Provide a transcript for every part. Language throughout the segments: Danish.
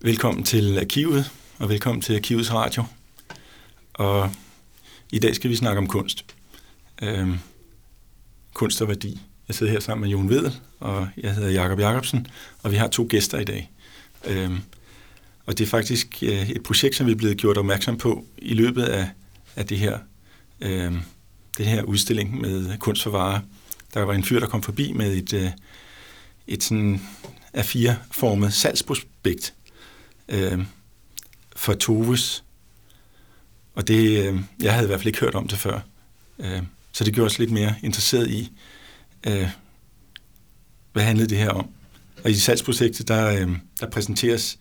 Velkommen til Arkivet, og velkommen til Arkivets Radio. Og i dag skal vi snakke om kunst. Øhm, kunst og værdi. Jeg sidder her sammen med Jon Vedel, og jeg hedder Jakob Jakobsen, og vi har to gæster i dag. Øhm, og det er faktisk øh, et projekt, som vi er blevet gjort opmærksom på i løbet af, af det her øhm, det her udstilling med kunst for varer. Der var en fyr, der kom forbi med et, øh, et sådan A4-formet salgsprospekt øh, for Toves. Og det, øh, jeg havde i hvert fald ikke hørt om det før. Øh, så det gjorde os lidt mere interesseret i, øh, hvad handlede det her om. Og i salgsprojektet, der, øh, der præsenteres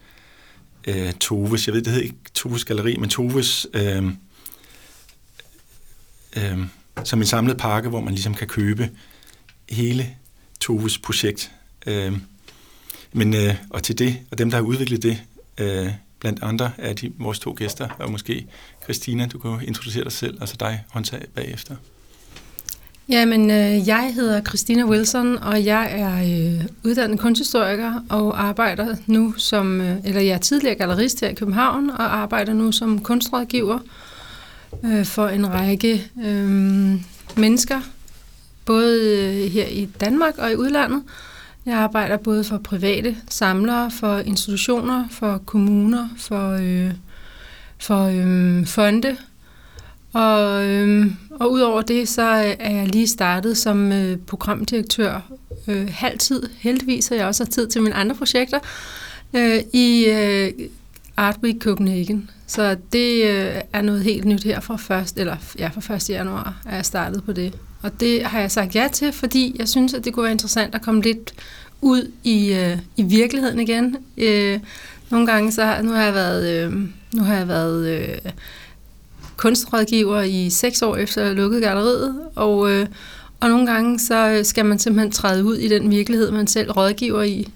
øh, Toves, jeg ved, det hedder ikke Toves Galeri, men Toves øh, øh, som en samlet pakke, hvor man ligesom kan købe hele Toves projekt. Øh, men, øh, og til det, og dem, der har udviklet det, øh, blandt andre er de vores to gæster, og måske Christina, du kan introducere dig selv, altså dig, håndtag bagefter. Jamen, øh, jeg hedder Christina Wilson, og jeg er øh, uddannet kunsthistoriker og arbejder nu som, øh, eller jeg er tidligere gallerist her i København, og arbejder nu som kunstrådgiver øh, for en række øh, mennesker, både øh, her i Danmark og i udlandet. Jeg arbejder både for private samlere, for institutioner, for kommuner, for, øh, for øh, fonde. Og, øh, og udover det, så er jeg lige startet som øh, programdirektør øh, halvtid. Heldigvis har jeg også har tid til mine andre projekter øh, i øh, Art Week Copenhagen. Så det øh, er noget helt nyt her fra først, eller ja, fra 1. januar er jeg startet på det. Og det har jeg sagt ja til, fordi jeg synes, at det kunne være interessant at komme lidt ud i, øh, i virkeligheden igen. Øh, nogle gange så har, nu har jeg været, øh, nu har jeg været øh, kunstrådgiver i seks år efter at lukket galleriet, og, øh, og nogle gange så øh, skal man simpelthen træde ud i den virkelighed, man selv rådgiver i.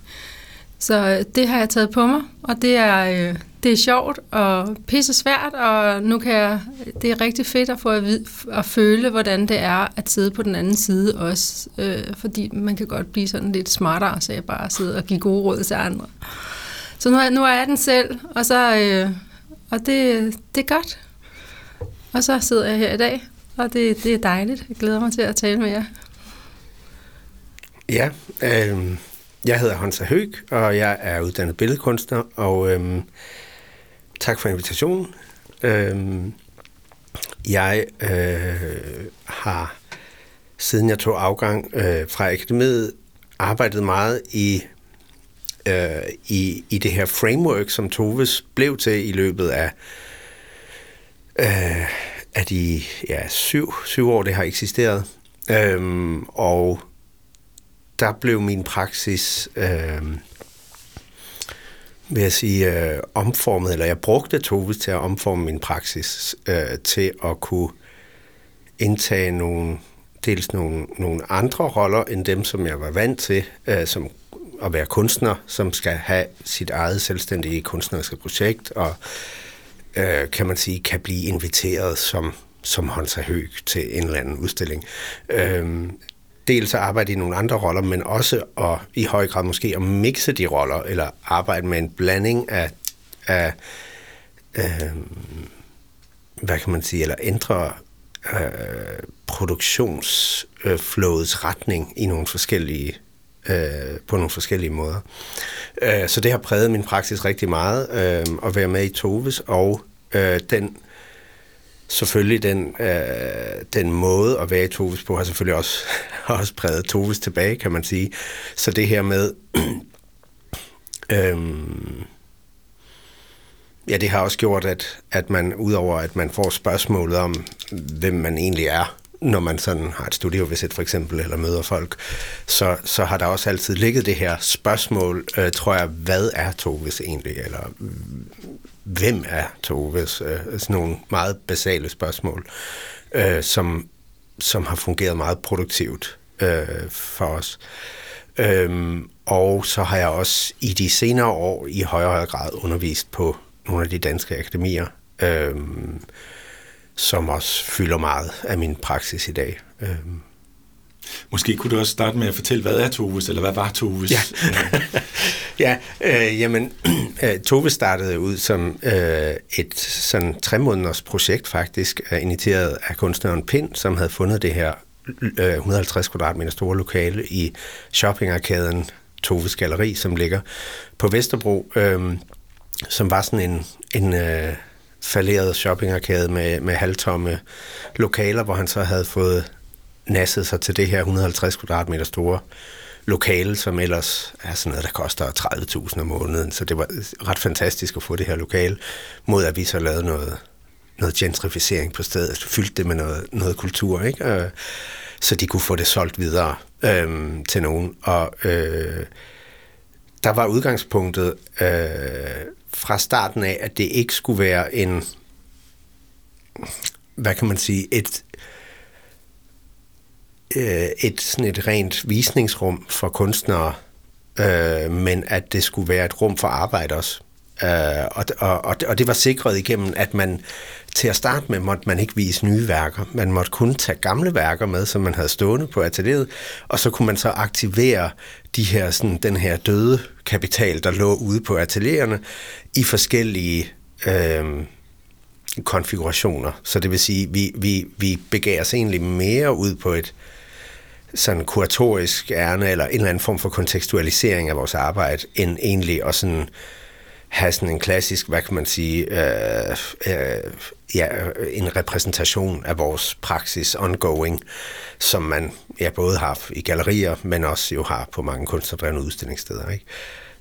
Så øh, det har jeg taget på mig, og det er, øh, det er sjovt og pisse svært, og nu kan jeg, det er rigtig fedt at få at, vide, at føle, hvordan det er at sidde på den anden side også, øh, fordi man kan godt blive sådan lidt smartere, så jeg bare sidder og giver gode råd til andre. Så nu er, nu er jeg den selv, og, så, øh, og det, det er godt. Og så sidder jeg her i dag, og det, det er dejligt. Jeg glæder mig til at tale med jer. Ja, øh, jeg hedder Hansa Høg, og jeg er uddannet billedkunstner, og øhm, Tak for invitationen. Øhm, jeg øh, har, siden jeg tog afgang øh, fra akademiet, arbejdet meget i, øh, i, i det her framework, som Toves blev til i løbet af, øh, af de ja, syv, syv år, det har eksisteret. Øhm, og der blev min praksis... Øh, vil jeg sige, øh, omformet, eller jeg brugte Tove til at omforme min praksis øh, til at kunne indtage nogle, dels nogle, nogle andre roller, end dem, som jeg var vant til, øh, som at være kunstner, som skal have sit eget selvstændige kunstneriske projekt, og øh, kan man sige, kan blive inviteret som, som Hansa Høg til en eller anden udstilling. Øh, dels at arbejde i nogle andre roller, men også at i høj grad måske at mixe de roller, eller arbejde med en blanding af, af øh, hvad kan man sige, eller ændre øh, produktionsflowets øh, retning i nogle forskellige øh, på nogle forskellige måder. Øh, så det har præget min praksis rigtig meget øh, at være med i Toves, og øh, den selvfølgelig den, øh, den måde at være i Toves på, har selvfølgelig også, også præget Toves tilbage, kan man sige. Så det her med, øhm, ja, det har også gjort, at, at man, udover at man får spørgsmålet om, hvem man egentlig er, når man sådan har et studievisit for eksempel, eller møder folk, så, så har der også altid ligget det her spørgsmål, øh, tror jeg, hvad er Toves egentlig, eller hvem er Toves? Øh, sådan nogle meget basale spørgsmål, øh, som, som har fungeret meget produktivt øh, for os. Øhm, og så har jeg også i de senere år i højere, højere grad undervist på nogle af de danske akademier, øhm, som også fylder meget af min praksis i dag. Øhm. Måske kunne du også starte med at fortælle, hvad er Toves, eller hvad var Toves? Ja, ja øh, jamen, øh, Tove startede ud som øh, et sådan tre måneders projekt faktisk, øh, initieret af kunstneren Pind, som havde fundet det her øh, 150 kvadratmeter store lokale i shoppingarkaden Toves Galeri, som ligger på Vesterbro, øh, som var sådan en, en øh, falderet shoppingarkade med, med halvtomme lokaler, hvor han så havde fået nasset sig til det her 150 kvadratmeter store lokale, som ellers er sådan noget, der koster 30.000 om måneden. Så det var ret fantastisk at få det her lokale, mod at vi så lavede noget, noget gentrificering på stedet, altså fyldte det med noget, noget kultur, ikke? Øh, så de kunne få det solgt videre øh, til nogen. Og øh, der var udgangspunktet øh, fra starten af, at det ikke skulle være en, hvad kan man sige, et, øh, et, sådan et rent visningsrum for kunstnere, øh, men at det skulle være et rum for arbejde også. Øh, og, og, og det var sikret igennem, at man til at starte med måtte man ikke vise nye værker. Man måtte kun tage gamle værker med, som man havde stående på atelieret, og så kunne man så aktivere de her, sådan, den her døde kapital, der lå ude på ateliererne, i forskellige øh, konfigurationer. Så det vil sige, vi, vi, vi begav os egentlig mere ud på et sådan kuratorisk ærne, eller en eller anden form for kontekstualisering af vores arbejde, end egentlig at sådan have sådan en klassisk, hvad kan man sige, øh, øh, ja, en repræsentation af vores praksis ongoing, som man ja, både har i gallerier, men også jo har på mange kunstnerdrevne udstillingssteder. Ikke?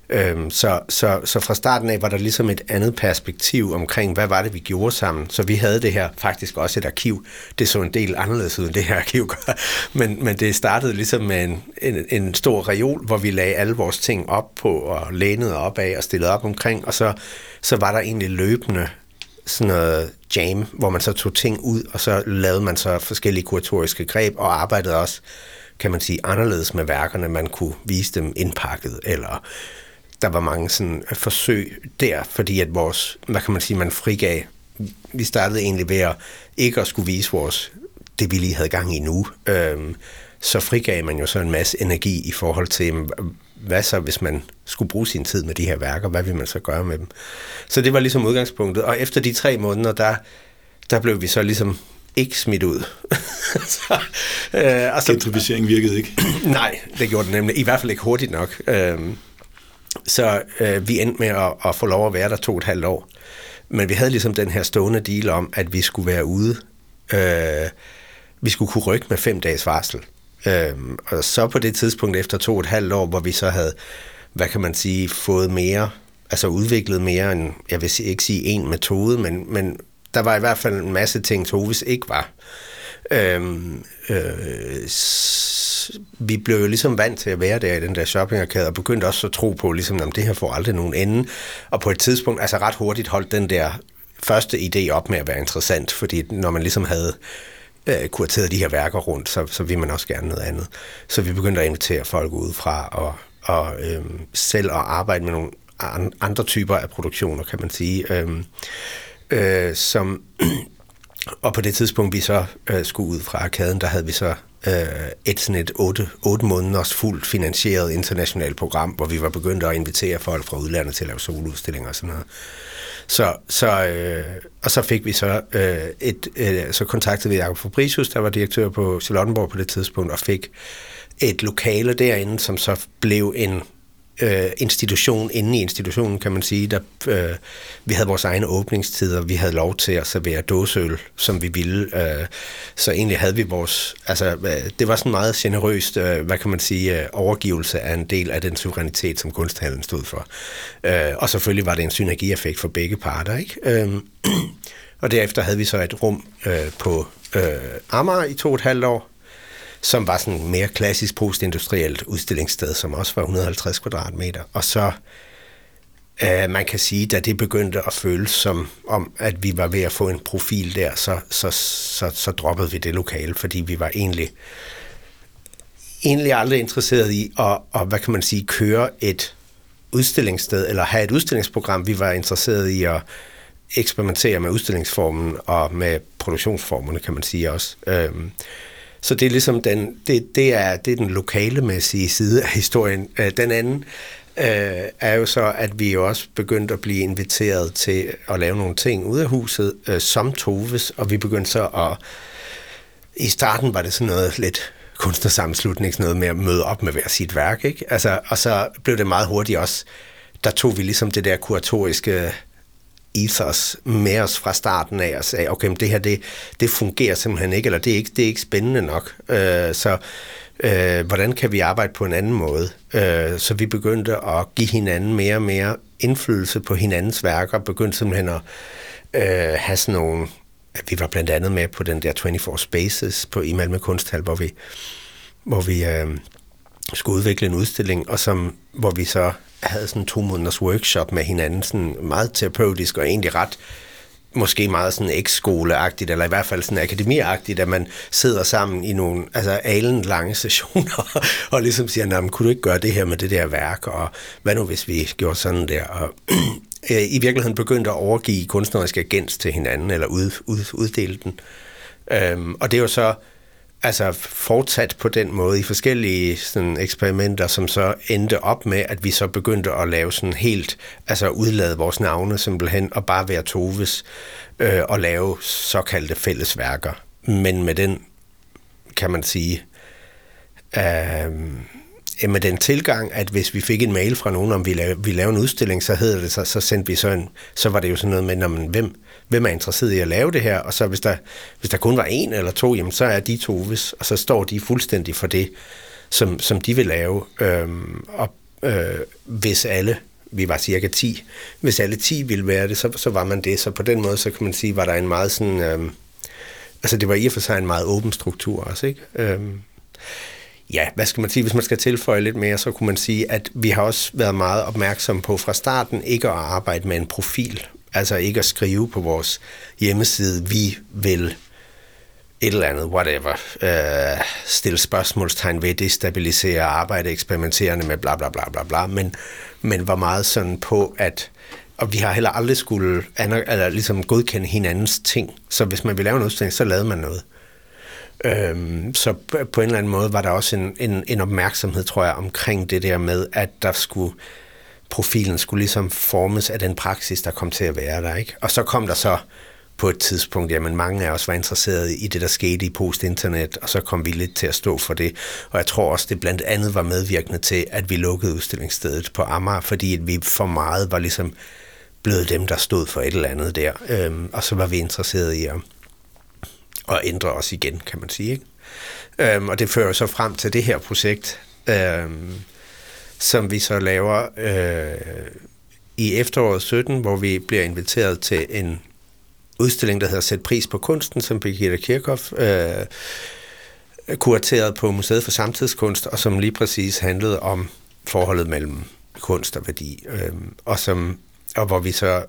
Øhm, så, så, så fra starten af var der ligesom et andet perspektiv omkring, hvad var det, vi gjorde sammen. Så vi havde det her faktisk også et arkiv. Det så en del anderledes ud, end det her arkiv gør. Men, men det startede ligesom med en, en, en stor reol, hvor vi lagde alle vores ting op på og lænede op af og stillede op omkring. Og så, så var der egentlig løbende sådan noget jam, hvor man så tog ting ud, og så lavede man så forskellige kuratoriske greb og arbejdede også, kan man sige, anderledes med værkerne. Man kunne vise dem indpakket, eller der var mange sådan forsøg der, fordi at vores, hvad kan man sige, man frigav. Vi startede egentlig ved at ikke at skulle vise vores, det vi lige havde gang i nu. Øhm, så frigav man jo så en masse energi i forhold til, hvad så, hvis man skulle bruge sin tid med de her værker, hvad vil man så gøre med dem? Så det var ligesom udgangspunktet. Og efter de tre måneder, der, der blev vi så ligesom ikke smidt ud. så, øh, og så, Gentrificering virkede ikke? nej, det gjorde det nemlig. I hvert fald ikke hurtigt nok. Øh, så øh, vi endte med at, at få lov at være der to og et halvt år. Men vi havde ligesom den her stående deal om, at vi skulle være ude. Øh, vi skulle kunne rykke med fem dages varsel. Øh, og så på det tidspunkt efter to og et halvt år, hvor vi så havde, hvad kan man sige, fået mere, altså udviklet mere end, jeg vil ikke sige en metode, men, men der var i hvert fald en masse ting, Tovis ikke var. Øh, Øhm, øh, vi blev jo ligesom vant til at være der i den der shoppingarkade, og begyndte også at tro på, ligesom, at det her får aldrig nogen ende. Og på et tidspunkt, altså ret hurtigt holdt den der første idé op med at være interessant, fordi når man ligesom havde øh, kurateret de her værker rundt, så, så ville man også gerne noget andet. Så vi begyndte at invitere folk udefra og, og øh, selv at arbejde med nogle andre typer af produktioner, kan man sige, øh, øh, som og på det tidspunkt, vi så øh, skulle ud fra arkaden, der havde vi så øh, et sådan et otte, otte måneders fuldt finansieret internationalt program, hvor vi var begyndt at invitere folk fra udlandet til at lave soludstillinger og sådan noget. Så, så, øh, og så fik vi så øh, et, øh, så kontaktede vi Jacob Fabricius, der var direktør på Charlottenborg på det tidspunkt, og fik et lokale derinde, som så blev en øh, institution inde i institutionen, kan man sige. Der, øh, vi havde vores egne åbningstider, vi havde lov til at servere dåseøl, som vi ville. Øh, så egentlig havde vi vores... Altså, øh, det var sådan meget generøst, øh, hvad kan man sige, øh, overgivelse af en del af den suverænitet, som kunsthallen stod for. Øh, og selvfølgelig var det en synergieffekt for begge parter, ikke? Øh, og derefter havde vi så et rum øh, på øh, Amager i to og et halvt år, som var sådan mere klassisk postindustrielt udstillingssted, som også var 150 kvadratmeter. Og så, øh, man kan sige, da det begyndte at føles som om, at vi var ved at få en profil der, så, så, så, så droppede vi det lokale, fordi vi var egentlig, egentlig aldrig interesseret i at, at hvad kan man sige, køre et udstillingssted, eller have et udstillingsprogram. Vi var interesseret i at eksperimentere med udstillingsformen og med produktionsformerne, kan man sige også. Øhm, så det er ligesom den, det, det er, det er den lokalemæssige side af historien. Øh, den anden øh, er jo så, at vi jo også begyndt at blive inviteret til at lave nogle ting ude af huset, øh, som Toves, og vi begyndte så at... I starten var det sådan noget lidt kunstnersammenslutning, sådan noget med at møde op med hver sit værk, ikke? Altså, og så blev det meget hurtigt også, der tog vi ligesom det der kuratoriske ethos med os fra starten af og sagde, okay, men det her, det, det fungerer simpelthen ikke, eller det er ikke, det er ikke spændende nok. Øh, så øh, hvordan kan vi arbejde på en anden måde? Øh, så vi begyndte at give hinanden mere og mere indflydelse på hinandens værker, begyndte simpelthen at øh, have sådan nogle vi var blandt andet med på den der 24 Spaces på i Malmø Kunsthal, hvor vi, hvor vi øh, skulle udvikle en udstilling, og som, hvor vi så havde sådan to måneders workshop med hinanden, sådan meget terapeutisk og egentlig ret måske meget sådan ekskoleagtigt, eller i hvert fald sådan akademiagtigt, at man sidder sammen i nogle altså alen lange sessioner, og ligesom siger, kunne du ikke gøre det her med det der værk, og hvad nu hvis vi gjorde sådan der, og øh, i virkeligheden begyndte at overgive kunstnerisk agens til hinanden, eller ud, ud, uddele den. Øhm, og det er jo så altså fortsat på den måde i forskellige sådan, eksperimenter, som så endte op med, at vi så begyndte at lave sådan helt, altså udlade vores navne simpelthen, og bare være Toves, øh, og lave såkaldte fællesværker. Men med den, kan man sige, øh, med den tilgang, at hvis vi fik en mail fra nogen, om vi lavede, vi lavede en udstilling, så hedder det så, så sendte vi så en, så var det jo sådan noget med, når man, hvem, hvem er interesseret i at lave det her, og så hvis der, hvis der kun var en eller to, jamen så er de to, hvis, og så står de fuldstændig for det, som, som de vil lave, øhm, og øh, hvis alle, vi var cirka 10, hvis alle 10 ville være det, så, så var man det, så på den måde, så kan man sige, var der en meget sådan, øhm, altså det var i og for sig en meget åben struktur også, ikke? Øhm, ja, hvad skal man sige, hvis man skal tilføje lidt mere, så kunne man sige, at vi har også været meget opmærksomme på fra starten ikke at arbejde med en profil. Altså ikke at skrive på vores hjemmeside, vi vil et eller andet, whatever, øh, stille spørgsmålstegn ved, destabilisere, arbejde eksperimenterende med bla bla bla bla bla, men, men var meget sådan på, at og vi har heller aldrig skulle eller ligesom godkende hinandens ting. Så hvis man vil lave en udstilling, så lavede man noget. Øhm, så på en eller anden måde var der også en, en, en opmærksomhed, tror jeg, omkring det der med, at der skulle profilen skulle ligesom formes af den praksis, der kom til at være der. Ikke? Og så kom der så på et tidspunkt, jamen mange af os var interesserede i det, der skete i post-internet, og så kom vi lidt til at stå for det. Og jeg tror også, det blandt andet var medvirkende til, at vi lukkede udstillingsstedet på Amager, fordi vi for meget var ligesom blevet dem, der stod for et eller andet der. Øhm, og så var vi interesserede i at og ændre os igen, kan man sige. Ikke? Øhm, og det fører så frem til det her projekt, øhm, som vi så laver øh, i efteråret 17, hvor vi bliver inviteret til en udstilling, der hedder Sæt pris på kunsten, som Birgitta Kirchhoff øh, kurateret på Museet for Samtidskunst, og som lige præcis handlede om forholdet mellem kunst og værdi. Øh, og, som, og hvor vi så,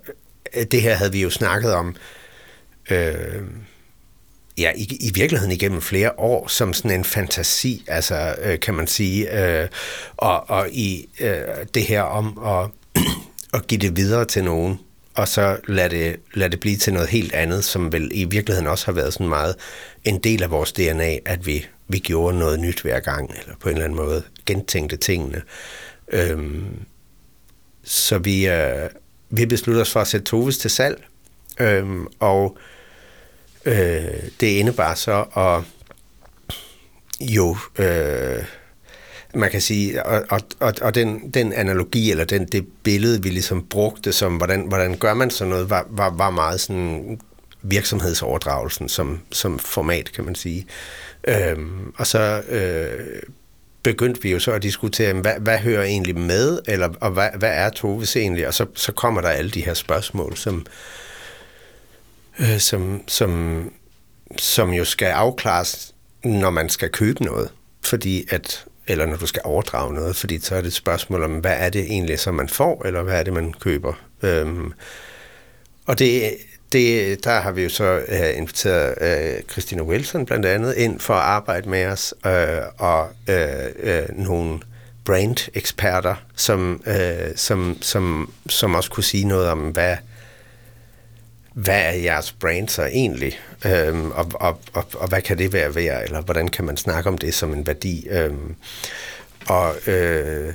øh, det her havde vi jo snakket om, øh, ja, i, i virkeligheden igennem flere år som sådan en fantasi, altså øh, kan man sige, øh, og, og i øh, det her om at, at give det videre til nogen, og så lade det, lade det blive til noget helt andet, som vel i virkeligheden også har været sådan meget en del af vores DNA, at vi, vi gjorde noget nyt hver gang, eller på en eller anden måde gentænkte tingene. Øhm, så vi, øh, vi besluttede os for at sætte Toves til salg, øhm, og Øh, Øh, det indebar så at jo, øh, man kan sige, og, og, og, og den, den analogi, eller den, det billede, vi ligesom brugte som, hvordan, hvordan gør man sådan noget, var, var, var meget sådan virksomhedsoverdragelsen som, som format, kan man sige. Øhm, og så øh, begyndte vi jo så at diskutere, hvad, hvad hører egentlig med, eller, og hvad, hvad er Toves egentlig? Og så, så kommer der alle de her spørgsmål, som, øh, øh, som, som, som jo skal afklares, når man skal købe noget. Fordi at, eller når du skal overdrage noget, fordi så er det et spørgsmål om, hvad er det egentlig, som man får, eller hvad er det, man køber. Øhm, og det, det, der har vi jo så øh, inviteret øh, Christina Wilson blandt andet ind for at arbejde med os, øh, og øh, øh, nogle brand-eksperter, som, øh, som, som, som også kunne sige noget om, hvad, hvad er jeres brand så egentlig, øhm, og, og, og, og hvad kan det være værd, eller hvordan kan man snakke om det som en værdi. Øhm, og, øh,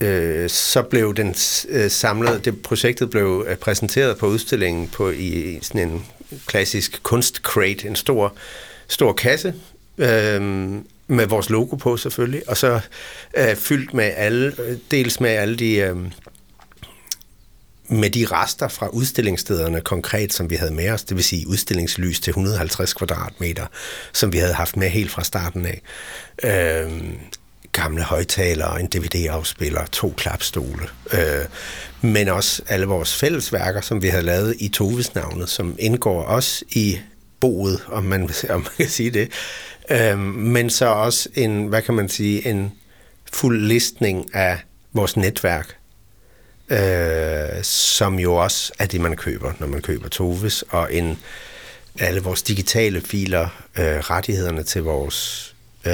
øh, så blev den øh, samlet, det projektet blev øh, præsenteret på udstillingen på i, i sådan en klassisk kunstcrate, en stor, stor kasse, øh, med vores logo på selvfølgelig, og så øh, fyldt med alle, øh, dels med alle de... Øh, med de rester fra udstillingsstederne konkret, som vi havde med os, det vil sige udstillingslys til 150 kvadratmeter, som vi havde haft med helt fra starten af. Øh, gamle højtalere, en DVD-afspiller, to klapstole, øh, men også alle vores fællesværker, som vi havde lavet i Toves navnet, som indgår også i boet, om man, om man kan sige det. Øh, men så også en, hvad kan man sige, en fuld listning af vores netværk, øh, som jo også er det, man køber, når man køber Toves, og en, alle vores digitale filer, øh, rettighederne til vores... Øh,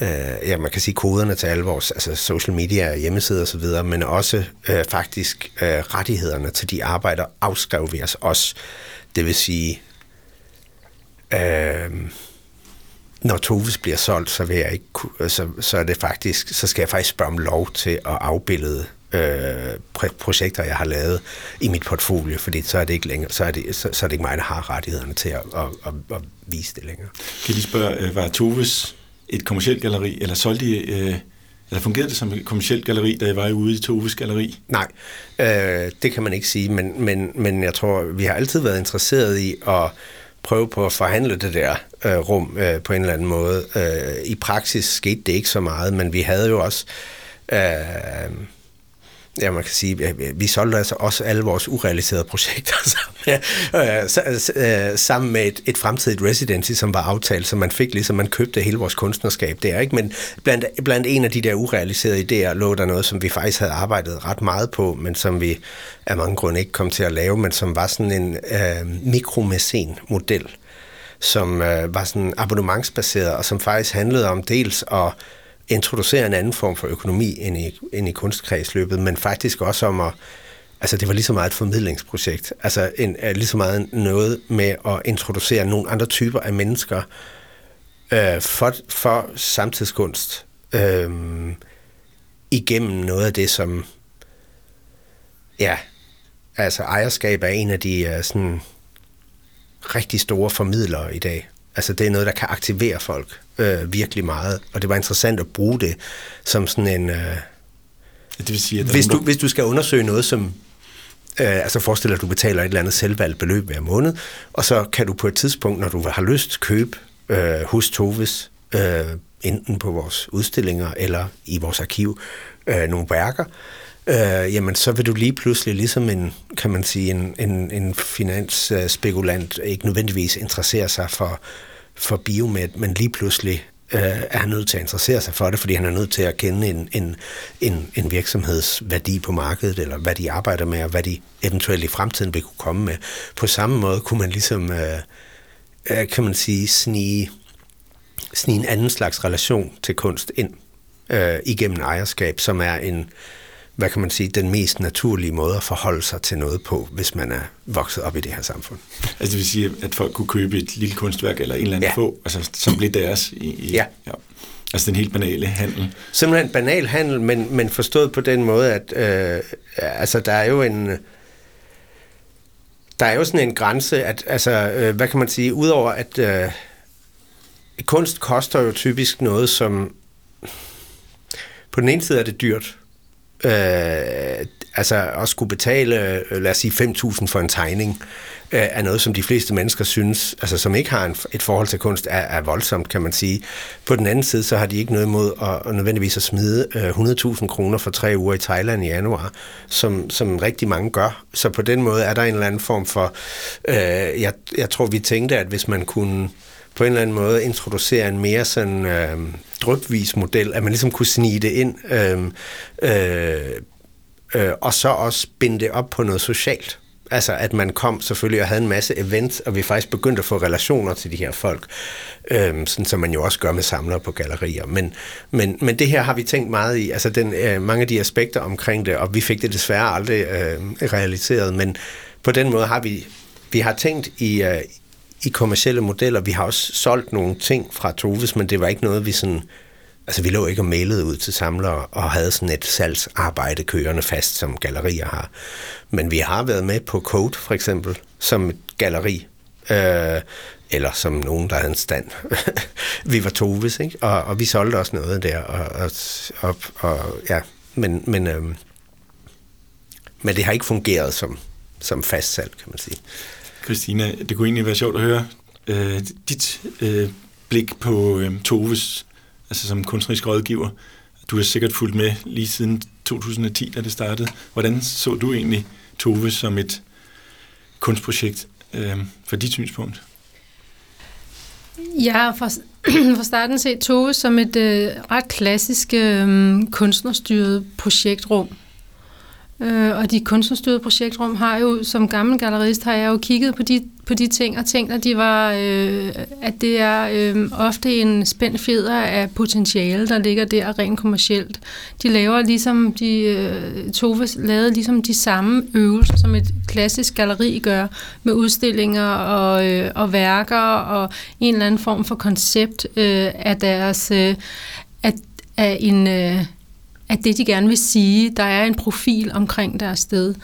øh, ja, man kan sige koderne til alle vores altså social media, hjemmesider osv., men også øh, faktisk øh, rettighederne til de arbejder afskrev vi os også. Det vil sige, øh, når Toves bliver solgt, så, vil jeg ikke, så, så, er det faktisk, så skal jeg faktisk spørge om lov til at afbillede øh, projekter, jeg har lavet i mit portfolio, fordi så er det ikke længere, så er det, så, så er det ikke mig, der har rettighederne til at, at, at, at vise det længere. Kan de spørge, øh, var Toves et kommersielt galleri, eller solgte de, øh, eller fungerede det som et kommersielt galleri, da I var ude i Toves galleri? Nej, øh, det kan man ikke sige, men, men, men jeg tror, vi har altid været interesseret i at prøve på at forhandle det der øh, rum øh, på en eller anden måde. Øh, I praksis skete det ikke så meget, men vi havde jo også øh, ja, man kan sige, vi solgte altså også alle vores urealiserede projekter sammen, ja, øh, øh, sammen med et, et fremtidigt residency, som var aftalt, så man fik ligesom, man købte hele vores kunstnerskab der, ikke? Men blandt, blandt en af de der urealiserede idéer lå der noget, som vi faktisk havde arbejdet ret meget på, men som vi af mange grunde ikke kom til at lave, men som var sådan en øh, mikromæcen-model, som øh, var sådan abonnementsbaseret, og som faktisk handlede om dels at introducere en anden form for økonomi ind i, ind i kunstkredsløbet, men faktisk også om at, altså det var lige så meget et formidlingsprojekt, altså en, lige så meget noget med at introducere nogle andre typer af mennesker øh, for, for samtidskunst øh, igennem noget af det, som ja, altså ejerskab er en af de uh, sådan rigtig store formidlere i dag. Altså det er noget, der kan aktivere folk øh, virkelig meget, og det var interessant at bruge det som sådan en... Øh, det vil sige, at hvis, du, hvis du skal undersøge noget, som... Øh, altså forestil dig, at du betaler et eller andet selvvalgt beløb hver måned, og så kan du på et tidspunkt, når du har lyst, købe øh, hos Toves, øh, enten på vores udstillinger eller i vores arkiv, øh, nogle værker, øh, jamen så vil du lige pludselig, ligesom en, kan man sige, en, en, en finansspekulant, ikke nødvendigvis interessere sig for for biomed, men lige pludselig øh, er han nødt til at interessere sig for det, fordi han er nødt til at kende en, en, en, en virksomheds værdi på markedet, eller hvad de arbejder med, og hvad de eventuelt i fremtiden vil kunne komme med. På samme måde kunne man ligesom, øh, øh, kan man sige, snige, snige en anden slags relation til kunst ind øh, igennem ejerskab, som er en, øh, hvad kan man sige, den mest naturlige måde at forholde sig til noget på, hvis man er vokset op i det her samfund. Altså det vil sige, at folk kunne købe et lille kunstværk eller en eller anden ja. få, altså, som blev deres i, i ja. ja. Altså den helt banale handel. Simpelthen banal handel, men, men forstået på den måde, at øh, altså der er jo en der er jo sådan en grænse, at altså, øh, hvad kan man sige, udover at øh, kunst koster jo typisk noget, som på den ene side er det dyrt, øh, altså også skulle betale, øh, lad os sige, 5.000 for en tegning, øh, er noget, som de fleste mennesker synes, altså som ikke har en, et forhold til kunst, er, er voldsomt, kan man sige. På den anden side, så har de ikke noget imod at, at nødvendigvis at smide øh, 100.000 kroner for tre uger i Thailand i januar, som, som rigtig mange gør. Så på den måde er der en eller anden form for, øh, jeg, jeg tror, vi tænkte, at hvis man kunne på en eller anden måde introducere en mere sådan øh, drøbvis model, at man ligesom kunne snige det ind, øh, øh, øh, og så også binde det op på noget socialt. Altså at man kom selvfølgelig og havde en masse events, og vi faktisk begyndte at få relationer til de her folk, øh, sådan som man jo også gør med samlere på gallerier. Men, men, men det her har vi tænkt meget i, altså den, øh, mange af de aspekter omkring det, og vi fik det desværre aldrig øh, realiseret, men på den måde har vi, vi har tænkt i, øh, i kommersielle modeller. Vi har også solgt nogle ting fra Toves, men det var ikke noget, vi sådan Altså, vi lå ikke og mailede ud til samlere og havde sådan et salgsarbejde kørende fast, som gallerier har. Men vi har været med på Code, for eksempel, som et galleri. Øh, eller som nogen, der havde en stand. vi var Toves, ikke? Og, og vi solgte også noget der. Og, og, og, og ja, men, men, øh, men det har ikke fungeret som, som fast salg, kan man sige. Christina, det kunne egentlig være sjovt at høre øh, dit øh, blik på øh, Toves, altså som kunstnerisk rådgiver. Du har sikkert fulgt med lige siden 2010, da det startede. Hvordan så du egentlig Tove som et kunstprojekt øh, for dit synspunkt? Jeg har fra, fra starten set Tove som et øh, ret klassisk øh, kunstnerstyret projektrum. Øh, og de kunstnerstyrede projektrum har jo, som gammel gallerist, har jeg jo kigget på de, på de ting og tænkt, at, de var, øh, at det er øh, ofte en spændt fjeder af potentiale, der ligger der rent kommercielt. De laver ligesom, de, øh, Tove lavede ligesom de samme øvelser, som et klassisk galleri gør, med udstillinger og, øh, og værker og en eller anden form for koncept øh, af deres, øh, af, af en... Øh, at det, de gerne vil sige, der er en profil omkring deres sted.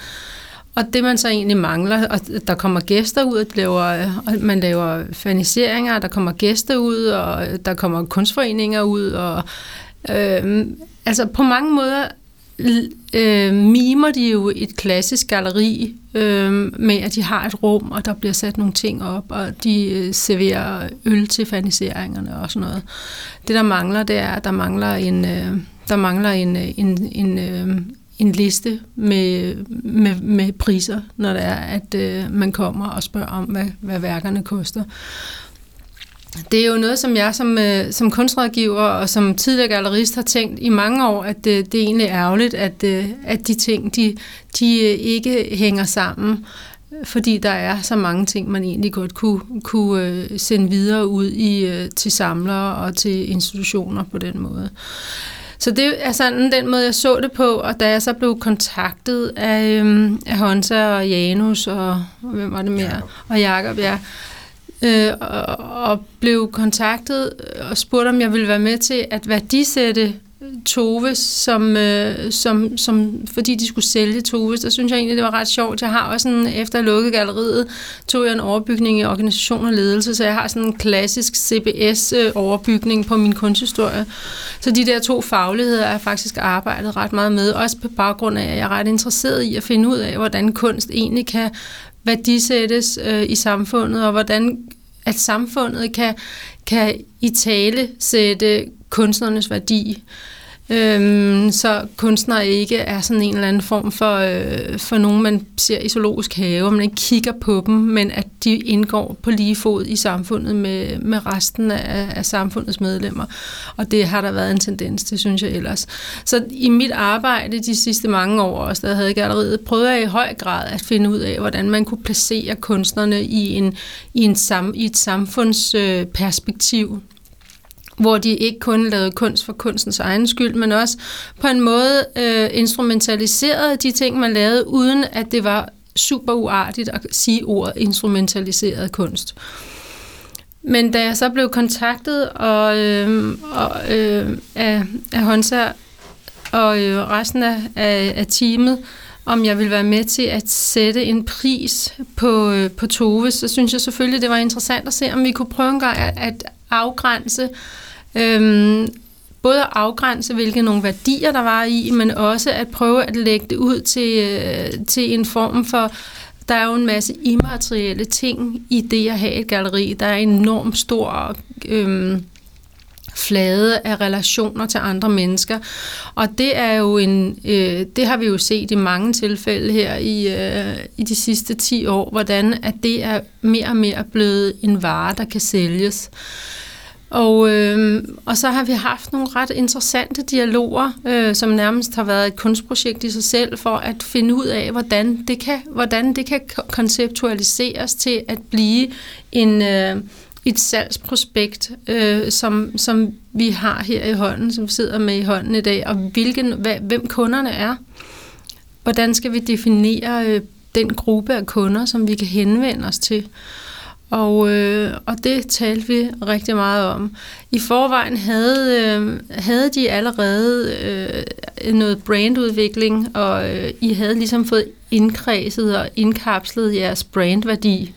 Og det man så egentlig mangler, og der kommer gæster ud, og, laver, og man laver faniseringer, der kommer gæster ud, og der kommer kunstforeninger ud, og øh, altså på mange måder øh, mimer de jo et klassisk galleri øh, med, at de har et rum, og der bliver sat nogle ting op, og de øh, serverer øl til faniseringerne og sådan noget. Det, der mangler, det er, at der mangler en... Øh, der mangler en, øh, en, en, øh, en liste med, med, med priser, når det er, at øh, man kommer og spørger om, hvad, hvad værkerne koster. Det er jo noget, som jeg som, øh, som kunstrådgiver og som tidligere gallerist har tænkt i mange år, at det, det er egentlig ærgerligt, at, at de ting, de, de ikke hænger sammen, fordi der er så mange ting, man egentlig godt kunne, kunne sende videre ud i, til samlere og til institutioner på den måde. Så det er sådan den måde, jeg så det på, og da jeg så blev kontaktet af, øhm, af Honsa og Janus og hvem var det mere? Jacob. Og Jakob, ja. Øh, og, og blev kontaktet og spurgte, om jeg ville være med til at værdisætte Tove, som, øh, som, som, fordi de skulle sælge Tove, så synes jeg egentlig, det var ret sjovt. Jeg har også en, efter at lukke galleriet, tog jeg en overbygning i organisation og ledelse, så jeg har sådan en klassisk CBS-overbygning øh, på min kunsthistorie. Så de der to fagligheder er jeg faktisk arbejdet ret meget med, også på baggrund af, at jeg er ret interesseret i at finde ud af, hvordan kunst egentlig kan værdisættes øh, i samfundet, og hvordan at samfundet kan, kan i tale sætte kunstnernes værdi. Øhm, så kunstnere ikke er sådan en eller anden form for, øh, for nogen, man ser i zoologisk have, man ikke kigger på dem, men at de indgår på lige fod i samfundet med, med resten af, af samfundets medlemmer. Og det har der været en tendens til, synes jeg ellers. Så i mit arbejde de sidste mange år, også der havde galleriet, prøvet jeg i høj grad at finde ud af, hvordan man kunne placere kunstnerne i, en, i, en sam, i et samfundsperspektiv. Øh, hvor de ikke kun lavede kunst for kunstens egen skyld, men også på en måde øh, instrumentaliserede de ting, man lavede, uden at det var super uartigt at sige ordet instrumentaliseret kunst. Men da jeg så blev kontaktet og, øh, og, øh, af, af Honsa og øh, resten af, af, af teamet, om jeg ville være med til at sætte en pris på, øh, på Tove, så synes jeg selvfølgelig, det var interessant at se, om vi kunne prøve en gang at, at afgrænse Øhm, både at afgrænse, hvilke nogle værdier der var i, men også at prøve at lægge det ud til, øh, til en form for der er jo en masse immaterielle ting i det at have et galleri. Der er en enormt stor øhm, flade af relationer til andre mennesker. Og det er jo en, øh, det har vi jo set i mange tilfælde her i, øh, i de sidste 10 år, hvordan at det er mere og mere blevet en vare, der kan sælges. Og, øh, og så har vi haft nogle ret interessante dialoger, øh, som nærmest har været et kunstprojekt i sig selv, for at finde ud af, hvordan det kan, hvordan det kan konceptualiseres til at blive en, øh, et salgsprospekt, øh, som, som vi har her i hånden, som vi sidder med i hånden i dag, og hvilken, hvad, hvem kunderne er. Hvordan skal vi definere øh, den gruppe af kunder, som vi kan henvende os til? Og, øh, og det talte vi rigtig meget om. I forvejen havde, øh, havde de allerede øh, noget brandudvikling, og øh, I havde ligesom fået indkredset og indkapslet jeres brandværdi.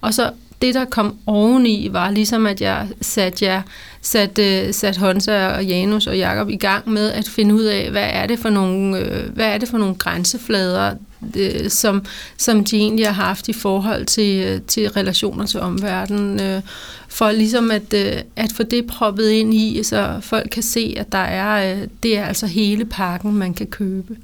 Og så det, der kom oveni, var ligesom, at jeg satte jer sat, uh, sat Honsa og Janus og Jakob i gang med at finde ud af, hvad er det for nogle, uh, hvad er det for nogle grænseflader, uh, som, som de egentlig har haft i forhold til, til relationer til omverdenen, for ligesom at, at få det proppet ind i, så folk kan se, at der er, det er altså hele pakken, man kan købe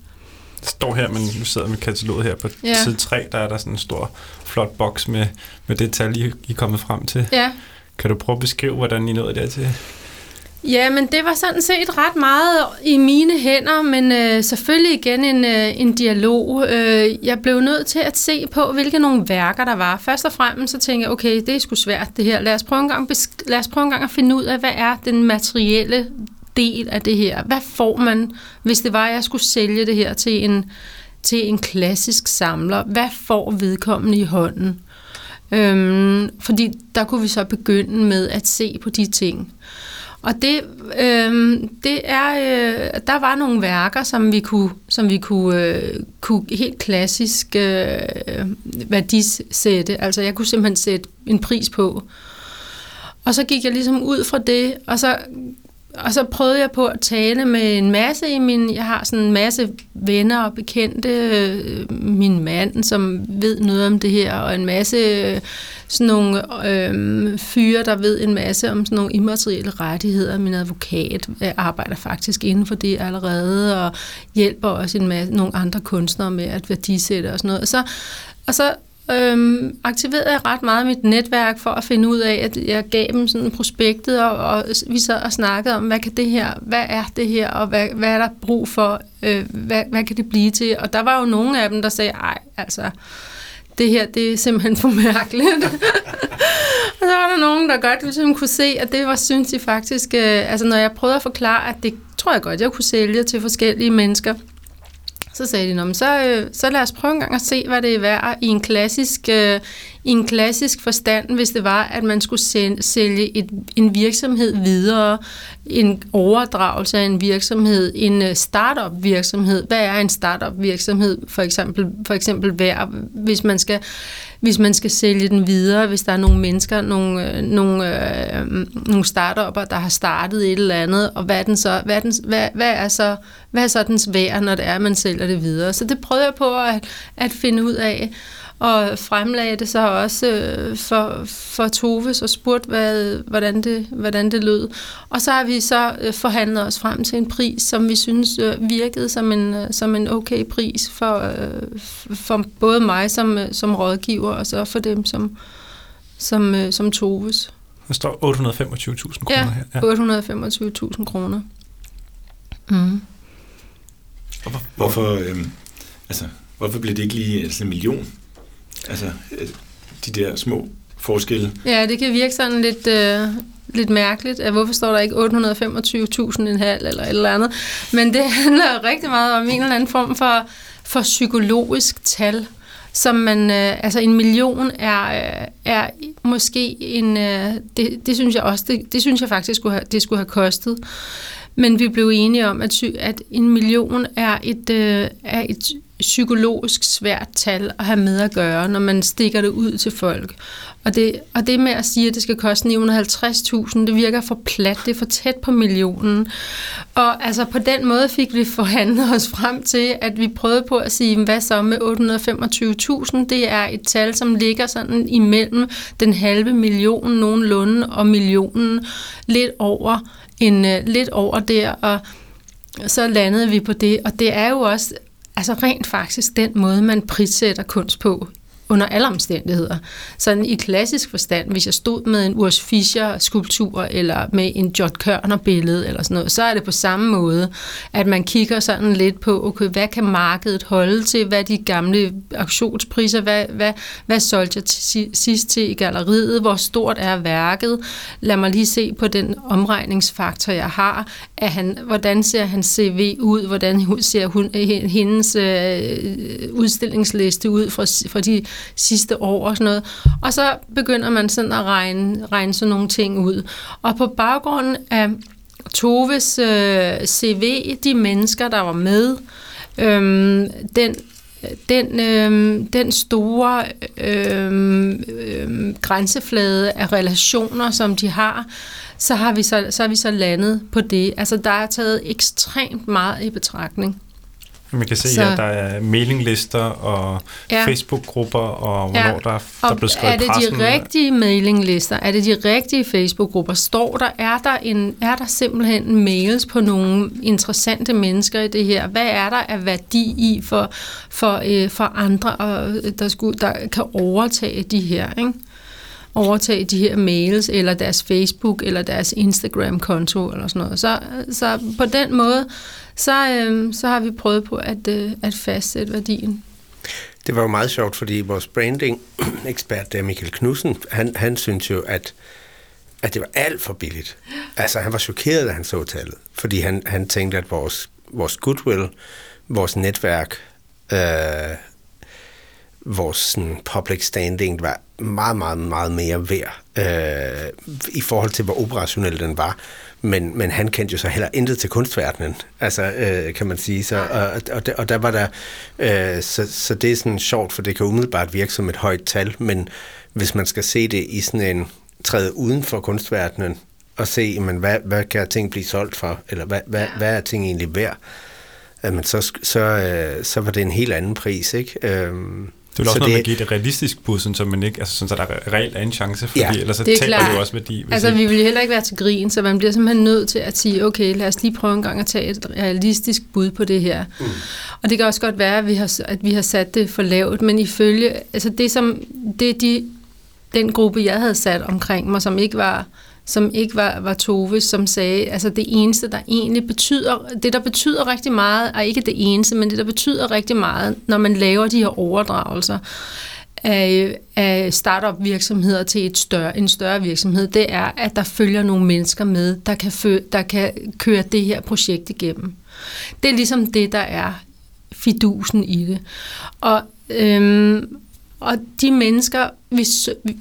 står her, men nu sidder med kataloget her på ja. side 3, der er der sådan en stor, flot boks med, med det tal, I, I er kommet frem til. Ja. Kan du prøve at beskrive, hvordan I nåede dertil? Ja, men det var sådan set ret meget i mine hænder, men øh, selvfølgelig igen en, øh, en dialog. Øh, jeg blev nødt til at se på, hvilke nogle værker der var. Først og fremmest så tænkte jeg, okay, det er sgu svært det her. Lad os prøve en gang, lad os prøve en gang at finde ud af, hvad er den materielle del af det her? Hvad får man, hvis det var, at jeg skulle sælge det her til en, til en klassisk samler? Hvad får vedkommende i hånden? Øhm, fordi der kunne vi så begynde med at se på de ting. Og det, øhm, det er, øh, der var nogle værker, som vi kunne, som vi kunne, øh, kunne helt klassisk øh, værdisætte. Altså jeg kunne simpelthen sætte en pris på. Og så gik jeg ligesom ud fra det, og så og så prøvede jeg på at tale med en masse i min... Jeg har sådan en masse venner og bekendte. Øh, min mand, som ved noget om det her, og en masse øh, sådan nogle øh, fyre, der ved en masse om sådan nogle immaterielle rettigheder. Min advokat øh, arbejder faktisk inden for det allerede, og hjælper også en masse, nogle andre kunstnere med at værdisætte og sådan noget. Og så, og så øhm, aktiverede jeg ret meget mit netværk for at finde ud af, at jeg gav dem sådan prospektet, og, og vi sad og snakkede om, hvad kan det her, hvad er det her, og hvad, hvad er der brug for, øh, hvad, hvad kan det blive til? Og der var jo nogle af dem, der sagde, ej, altså, det her, det er simpelthen for mærkeligt. og så var der nogen, der godt ligesom kunne se, at det var, synes de faktisk, øh, altså når jeg prøvede at forklare, at det tror jeg godt, jeg kunne sælge til forskellige mennesker, så sagde de, så, øh, så lad os prøve en gang at se, hvad det er værd. I en klassisk, øh, i en klassisk forstand, hvis det var, at man skulle sælge et, en virksomhed videre, en overdragelse af en virksomhed, en øh, startup virksomhed. Hvad er en startup virksomhed for eksempel, for eksempel værd, hvis man skal hvis man skal sælge den videre, hvis der er nogle mennesker, nogle, øh, nogle, øh, nogle startupper, der har startet et eller andet, og hvad er, den så, hvad er, den, hvad, hvad er, så, hvad er så dens værd, når det er, at man sælger det videre. Så det prøver jeg på at, at finde ud af og fremlagde det så også øh, for, for Toves og spurgte, hvad, hvordan, det, hvordan det lød. Og så har vi så øh, forhandlet os frem til en pris, som vi synes øh, virkede som en, øh, som en okay pris for, øh, for både mig som, øh, som rådgiver, og så for dem som, som, øh, som Toves. Der står 825.000 kroner ja, her. Ja, 825.000 kroner. Mm. Hvorfor, øh, altså, hvorfor bliver det ikke lige altså en million? Altså, øh, de der små forskelle. Ja, det kan virke sådan lidt, øh, lidt mærkeligt, at hvorfor står der ikke 825.000 en halv eller et eller andet. Men det handler rigtig meget om en eller anden form for, for psykologisk tal, som man, øh, altså en million er, øh, er måske en, øh, det, det synes jeg også, det, det synes jeg faktisk skulle have, det skulle have kostet. Men vi blev enige om, at, at en million er et, øh, er et psykologisk svært tal at have med at gøre, når man stikker det ud til folk. Og det, og det med at sige, at det skal koste 950.000, det virker for plat, det er for tæt på millionen. Og altså på den måde fik vi forhandlet os frem til, at vi prøvede på at sige, hvad så med 825.000? Det er et tal, som ligger sådan imellem den halve million nogenlunde og millionen lidt over, en, øh, lidt over der, og så landede vi på det, og det er jo også altså rent faktisk den måde, man prissætter kunst på under alle omstændigheder. Sådan i klassisk forstand, hvis jeg stod med en Urs Fischer-skulptur, eller med en John Kørner-billede, eller sådan noget, så er det på samme måde, at man kigger sådan lidt på, okay, hvad kan markedet holde til, hvad er de gamle auktionspriser, hvad, hvad, hvad solgte jeg til, sidst til i galleriet, hvor stort er værket, lad mig lige se på den omregningsfaktor, jeg har, er han, hvordan ser hans CV ud, hvordan ser hun, hendes øh, udstillingsliste ud fra, fra de sidste år og sådan noget. Og så begynder man sådan at regne, regne sådan nogle ting ud. Og på baggrunden af Toves øh, CV, de mennesker, der var med, øhm, den den, øh, den store øh, øh, grænseflade af relationer, som de har, så har, vi så, så har vi så landet på det. Altså, der er taget ekstremt meget i betragtning. Man kan se, så, at der er mailinglister og ja. Facebook-grupper, og hvornår ja. der, der er blevet skrevet Er det pressen. de rigtige mailinglister? Er det de rigtige Facebook-grupper? Står der, er der, en, er der simpelthen mails på nogle interessante mennesker i det her? Hvad er der af værdi i for, for, øh, for andre, og, der, skulle, der kan overtage de her, ikke? overtage de her mails, eller deres Facebook, eller deres Instagram-konto, eller sådan noget. Så, så på den måde, så, øh, så har vi prøvet på at, øh, at fastsætte værdien. Det var jo meget sjovt, fordi vores branding-ekspert, der Michael Knudsen, han, han synes jo, at, at det var alt for billigt. Altså, han var chokeret, da han så tallet, fordi han, han tænkte, at vores, vores goodwill, vores netværk, øh, vores sådan, public standing var meget, meget, meget mere værd øh, i forhold til, hvor operationel den var. Men, men han kendte jo så heller intet til kunstverdenen, altså, øh, kan man sige. Så, og, og, der, og der var der... Øh, så, så det er sådan sjovt, for det kan umiddelbart virke som et højt tal, men hvis man skal se det i sådan en træde uden for kunstverdenen, og se, men hvad, hvad kan ting blive solgt for, eller hvad, hvad, hvad er ting egentlig værd, jamen så, så, øh, så var det en helt anden pris, ikke? Øhm, det vil også noget, det, give det realistisk bud, så man ikke, altså sådan, så der reelt er en chance, fordi ja, ellers så det taber du også værdi. Altså, ikke... vi vil heller ikke være til grin, så man bliver simpelthen nødt til at sige, okay, lad os lige prøve en gang at tage et realistisk bud på det her. Mm. Og det kan også godt være, at vi, har, at vi har sat det for lavt, men ifølge, altså det som, det er de, den gruppe, jeg havde sat omkring mig, som ikke var som ikke var, var Tove, som sagde, altså det eneste, der egentlig betyder, det der betyder rigtig meget, er ikke det eneste, men det der betyder rigtig meget, når man laver de her overdragelser af, af startup virksomheder til et større, en større virksomhed, det er, at der følger nogle mennesker med, der kan, fø, der kan køre det her projekt igennem. Det er ligesom det, der er fidusen i det. Og, øhm, og de mennesker, vi,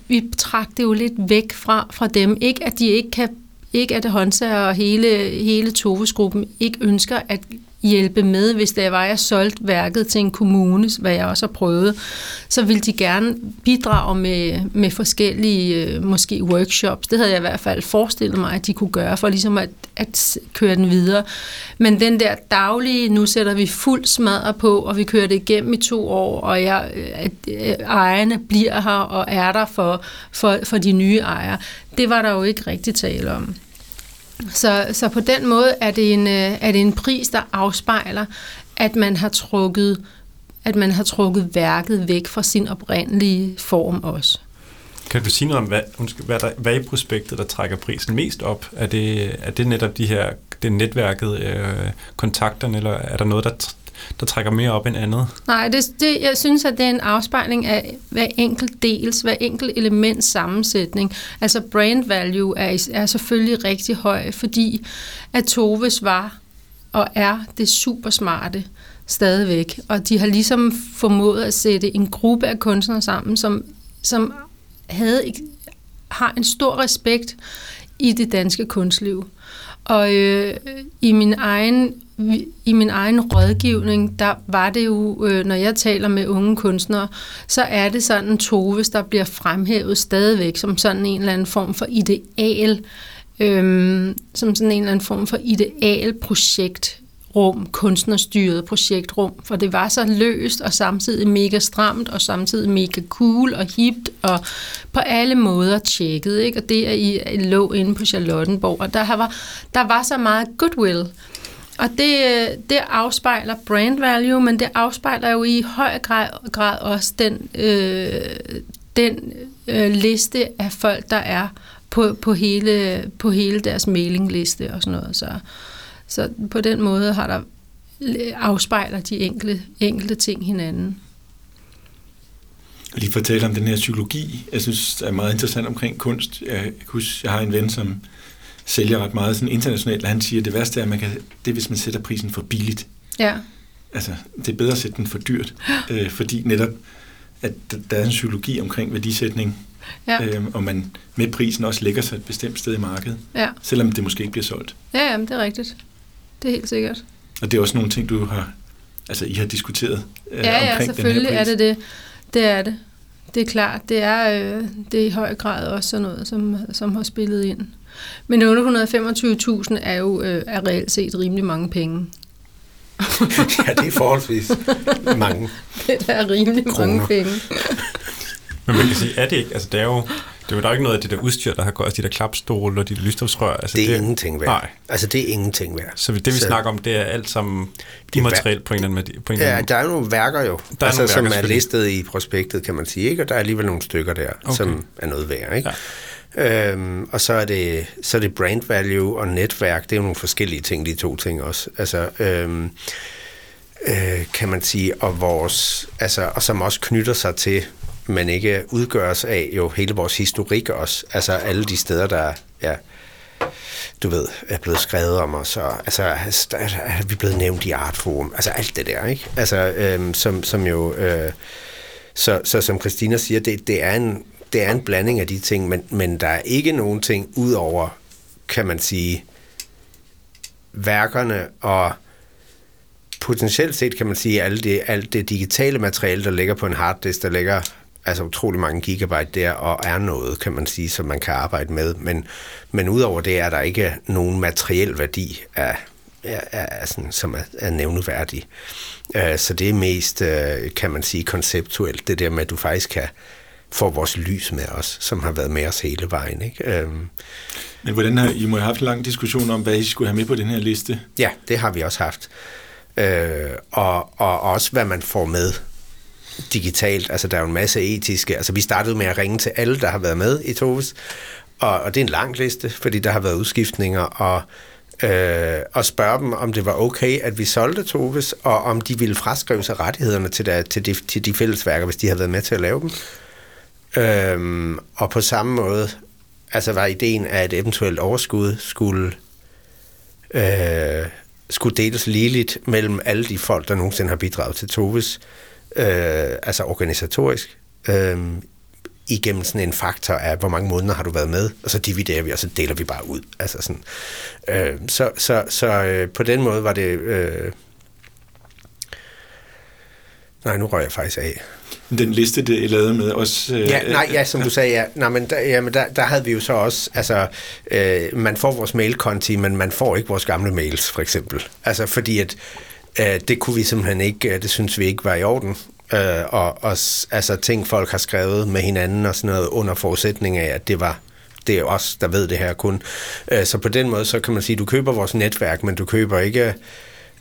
vi betragter jo lidt væk fra, fra dem. Ikke at de ikke kan, ikke at Honsa og hele, hele Toves-gruppen ikke ønsker at hjælpe med, hvis det var, jeg solgt værket til en kommune, hvad jeg også har prøvet, så ville de gerne bidrage med, med forskellige øh, måske workshops. Det havde jeg i hvert fald forestillet mig, at de kunne gøre, for ligesom at, at køre den videre. Men den der daglige, nu sætter vi fuld smadre på, og vi kører det igennem i to år, og jeg, øh, at øh, ejerne bliver her og er der for, for, for de nye ejere, det var der jo ikke rigtig tale om. Så, så på den måde er det, en, øh, er det en pris, der afspejler, at man har trukket at man har trukket værket væk fra sin oprindelige form også. Kan du sige noget om, hvad, hvad, der, hvad i prospektet, der trækker prisen mest op? Er det, er det netop de her, det netværket, øh, kontakterne, eller er der noget, der der trækker mere op end andet? Nej, det, det, jeg synes, at det er en afspejling af hver enkelt dels, hver enkelt elements sammensætning. Altså brand value er, er selvfølgelig rigtig høj, fordi at Toves var og er det super smarte stadigvæk. Og de har ligesom formået at sætte en gruppe af kunstnere sammen, som, som havde, har en stor respekt i det danske kunstliv. Og øh, i min egen i min egen rådgivning, der var det jo, øh, når jeg taler med unge kunstnere, så er det sådan en Toves, der bliver fremhævet stadigvæk som sådan en eller anden form for ideal, øh, som sådan en eller anden form for ideal projekt rum, kunstnerstyret projektrum, for det var så løst og samtidig mega stramt og samtidig mega cool og hipt og på alle måder tjekket, ikke? Og det er I lå inde på Charlottenborg, og der var, der var så meget goodwill. Og det, øh, det afspejler brand value, men det afspejler jo i høj grad, grad også den, øh, den øh, liste af folk, der er på, på, hele, på hele deres mailingliste og sådan noget. Så, så på den måde har der øh, afspejler de enkelte, enkelte ting hinanden. Lige fortælle om den her psykologi, jeg synes er meget interessant omkring kunst. Jeg, jeg, jeg har en ven, som sælger ret meget sådan internationalt, og han siger, at det værste er, at man kan, det er, hvis man sætter prisen for billigt. Ja. Altså, det er bedre at sætte den for dyrt, øh, fordi netop at der er en psykologi omkring værdisætning, Ja, øh, og man med prisen også lægger sig et bestemt sted i markedet, ja. selvom det måske ikke bliver solgt. ja jamen, det er rigtigt. Det er helt sikkert. Og det er også nogle ting, du har, altså I har diskuteret øh, Ja, ja, omkring selvfølgelig den her er pris. det det. Det er det. Det er klart. Det er, øh, det er i høj grad også sådan noget, som, som har spillet ind. Men 825.000 er jo øh, er reelt set rimelig mange penge. ja, det er forholdsvis mange. Det er rimelig Kroner. mange penge. Men man kan sige, er det ikke, altså det er jo, det er jo er ikke noget af det der udstyr, der har gået, altså de der klapstole og de der lysstofsrør. Altså Det er ingenting værd. Nej. Altså, det er ingenting værd. Så det vi Så- snakker om, det er alt sammen Det er immaterielt på en eller anden, på en eller Ja, anden der er nogle værker jo, Der er altså, nogle som værker, er selvfølgelig. listet i prospektet, kan man sige, ikke? og der er alligevel nogle stykker der, okay. som er noget værd. Ikke? Ja. Øhm, og så er, det, så er det brand value og netværk, det er jo nogle forskellige ting, de to ting også. Altså, øhm, øh, kan man sige, og, vores, altså, og som også knytter sig til, men ikke udgøres af jo hele vores historik også. Altså alle de steder, der ja, du ved, er blevet skrevet om os, og altså, er, er vi blevet nævnt i Artforum, altså alt det der, ikke? Altså, øhm, som, som jo, øh, så, så som Christina siger, det, det, er en, det er en blanding af de ting, men, men der er ikke nogen ting ud over, kan man sige, værkerne og potentielt set kan man sige, alt det, alt det digitale materiale, der ligger på en harddisk, der ligger altså utrolig mange gigabyte der, og er noget, kan man sige, som man kan arbejde med. Men, men udover det er der ikke nogen materiel værdi af, af, af sådan, som er, er nævneværdig. Uh, så det er mest, uh, kan man sige, konceptuelt, det der med, at du faktisk kan få vores lys med os, som har været med os hele vejen. Ikke? Um, Men hvordan har I må have haft en lang diskussion om, hvad I skulle have med på den her liste? Ja, det har vi også haft. Og, og også hvad man får med digitalt. Altså der er jo en masse etiske. Altså vi startede med at ringe til alle, der har været med i Toves. Og, og det er en lang liste, fordi der har været udskiftninger. Og, øh, og spørge dem, om det var okay, at vi solgte Toves, og om de ville fraskrive sig rettighederne til, der, til, de, til de fællesværker, hvis de havde været med til at lave dem. Øhm, og på samme måde, altså var ideen, at et eventuelt overskud skulle øh, skulle deles ligeligt mellem alle de folk, der nogensinde har bidraget til Toves, øh, altså organisatorisk, øh, igennem sådan en faktor af, hvor mange måneder har du været med, og så dividerer vi, og så deler vi bare ud. Altså sådan. Øh, så så, så øh, på den måde var det... Øh, nej, nu røg jeg faktisk af. Den liste, det I lavede med os... Øh, Ja, nej, ja, som du sagde, ja. Nej, men der, jamen, der, der havde vi jo så også, altså, øh, man får vores mailkonti, men man får ikke vores gamle mails, for eksempel. Altså, fordi at, øh, det kunne vi simpelthen ikke, øh, det synes vi ikke var i orden. Øh, og, og altså, ting, folk har skrevet med hinanden og sådan noget, under forudsætning af, at det var det er os, der ved det her kun. Øh, så på den måde, så kan man sige, du køber vores netværk, men du køber ikke...